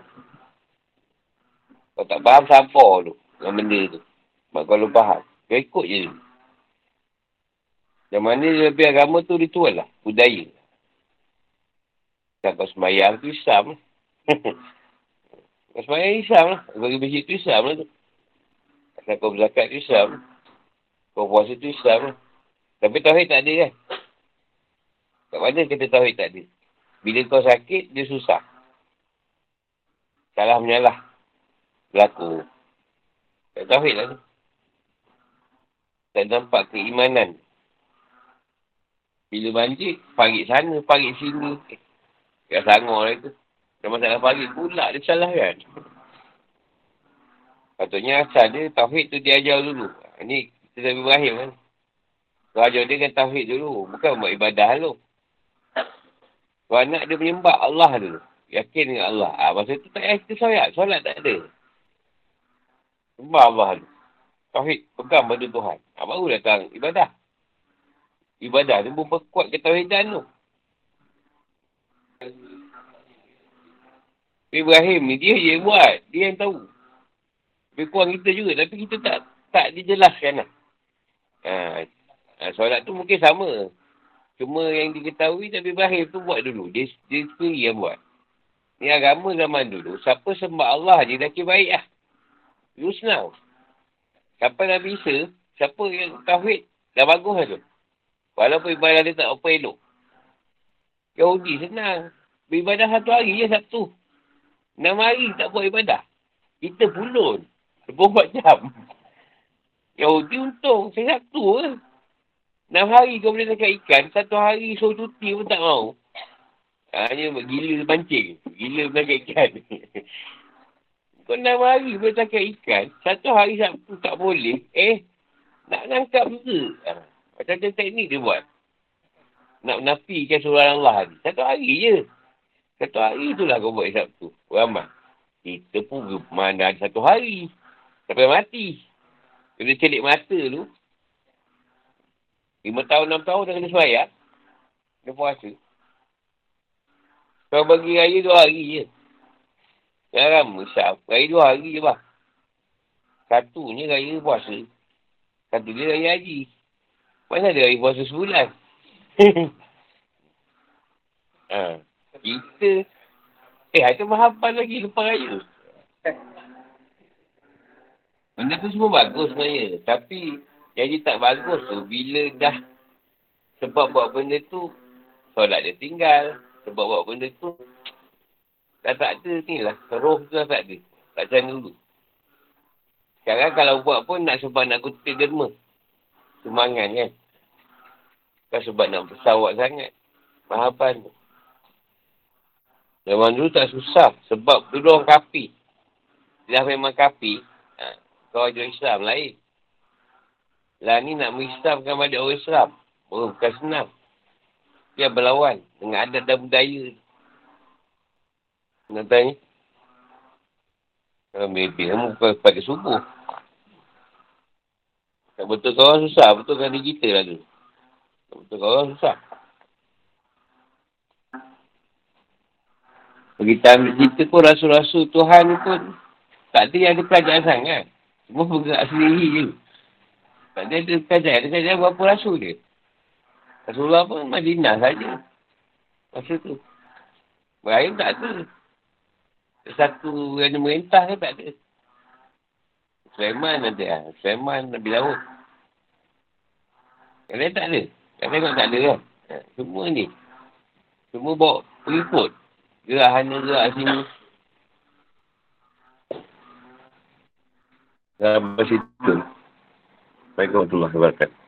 Kalau tak faham, sampah tu. Dengan benda tu. Sebab kalau faham. Kau ikut je. Yang mana lebih agama tu ritual lah. Budaya. Kau semayang tu Islam lah. <laughs> kau semayang Islam lah. Bagi masjid tu Islam lah tu. Kau berzakat tu Islam. Kau puasa tu Islam lah. Tapi Tauhid tak ada kan. Kat mana kata Tauhid tak ada? Bila kau sakit, dia susah. Salah menyalah. Berlaku. Tak tauhid lah tu. Tak nampak keimanan. Bila banjir, parit sana, parit sini. Ya sangor lah itu. Kalau masalah parit pula dia salah kan. Patutnya asal dia, tauhid tu dia ajar dulu. Ini kita dah Ibrahim kan. Kau ajar dia kan tauhid dulu. Bukan buat ibadah dulu. Kau anak dia menyembah Allah dulu. Yakin dengan Allah. Ha, masa tu tak payah kita solat. Solat tak ada. Sembah Allah dulu. Tauhid pegang pada Tuhan. Ha, baru datang ibadah. Ibadah tu memperkuat ketauhidan tu. Ibrahim ni dia je buat. Dia yang tahu. Lebih kurang kita juga. Tapi kita tak tak dijelaskan lah. Ha, solat tu mungkin sama. Cuma yang diketahui Nabi Ibrahim tu buat dulu. Dia, dia sendiri yang buat. Ni agama zaman dulu. Siapa sembah Allah je dah kira baik lah. Use now. Sampai Nabi Isa, siapa yang tauhid, dah bagus lah tu. Walaupun ibadah dia tak apa elok. Yahudi senang. Beribadah satu hari je Sabtu. Enam hari tak buat ibadah. Kita pulun. Berbuat <laughs> jam. Yahudi untung. Saya Sabtu ke. Enam hari kau boleh tangkap ikan. Satu hari suruh cuti pun tak mau. Hanya gila pancing. Gila tangkap ikan. <laughs> Kau enam hari boleh tangkap ikan, satu hari Sabtu tak boleh, eh, nak nangkap juga. Ha. Macam-macam teknik dia buat. Nak menafikan surah Allah ni. Satu hari je. Satu hari itulah kau buat Sabtu. Ramai. Kita pun mana ada satu hari. Sampai mati. Kena celik mata tu. Lima tahun, enam tahun dah kena suayat. Dia puasa. Kau bagi raya dua hari je. Jangan lama sah. Raya dua hari je bah. Satunya raya puasa. Satu dia raya haji. Mana ada raya puasa sebulan? <laughs> ha. Kita. Eh, ada mahapan lagi lepas raya. Benda tu semua bagus sebenarnya. Tapi, jadi tak bagus tu. Bila dah sebab buat benda tu, solat dia tinggal. Sebab buat benda tu, Dah tak ada ni lah. Roh tu dah tak ada. Tak macam dulu. Sekarang kalau buat pun nak sebab nak kutip derma. Semangan kan. Kan sebab nak pesawat sangat. Mahapan tu. Zaman dulu tak susah. Sebab dulu orang kapi. Dah memang kapi. Ha, kau ajar Islam lain. Lah ni nak mengislamkan pada orang Islam. Oh, bukan senang. Dia berlawan dengan adat dan budaya nak tanya. Kalau maybe, kamu bukan pada subuh. Tak betul kawan susah. Betul kan kita lah tu. Tak betul kawan susah. Kita ambil cerita pun rasul-rasul Tuhan pun tak ada yang ada kerajaan sangat. Semua bergerak sendiri je. Tak ada ada kerajaan. Ada kerajaan berapa rasul dia. Rasulullah pun Madinah saja. Masa tu. Ibrahim tak ada satu yang merintah ke tak ada. Sulaiman ada lah. Sulaiman Nabi Laut. Yang lain tak ada. Yang lain tak ada. Ha, semua ni. Semua bawa pengikut. Gerak hana gerak sini. Dalam situ. Baik, warahmatullahi wabarakatuh.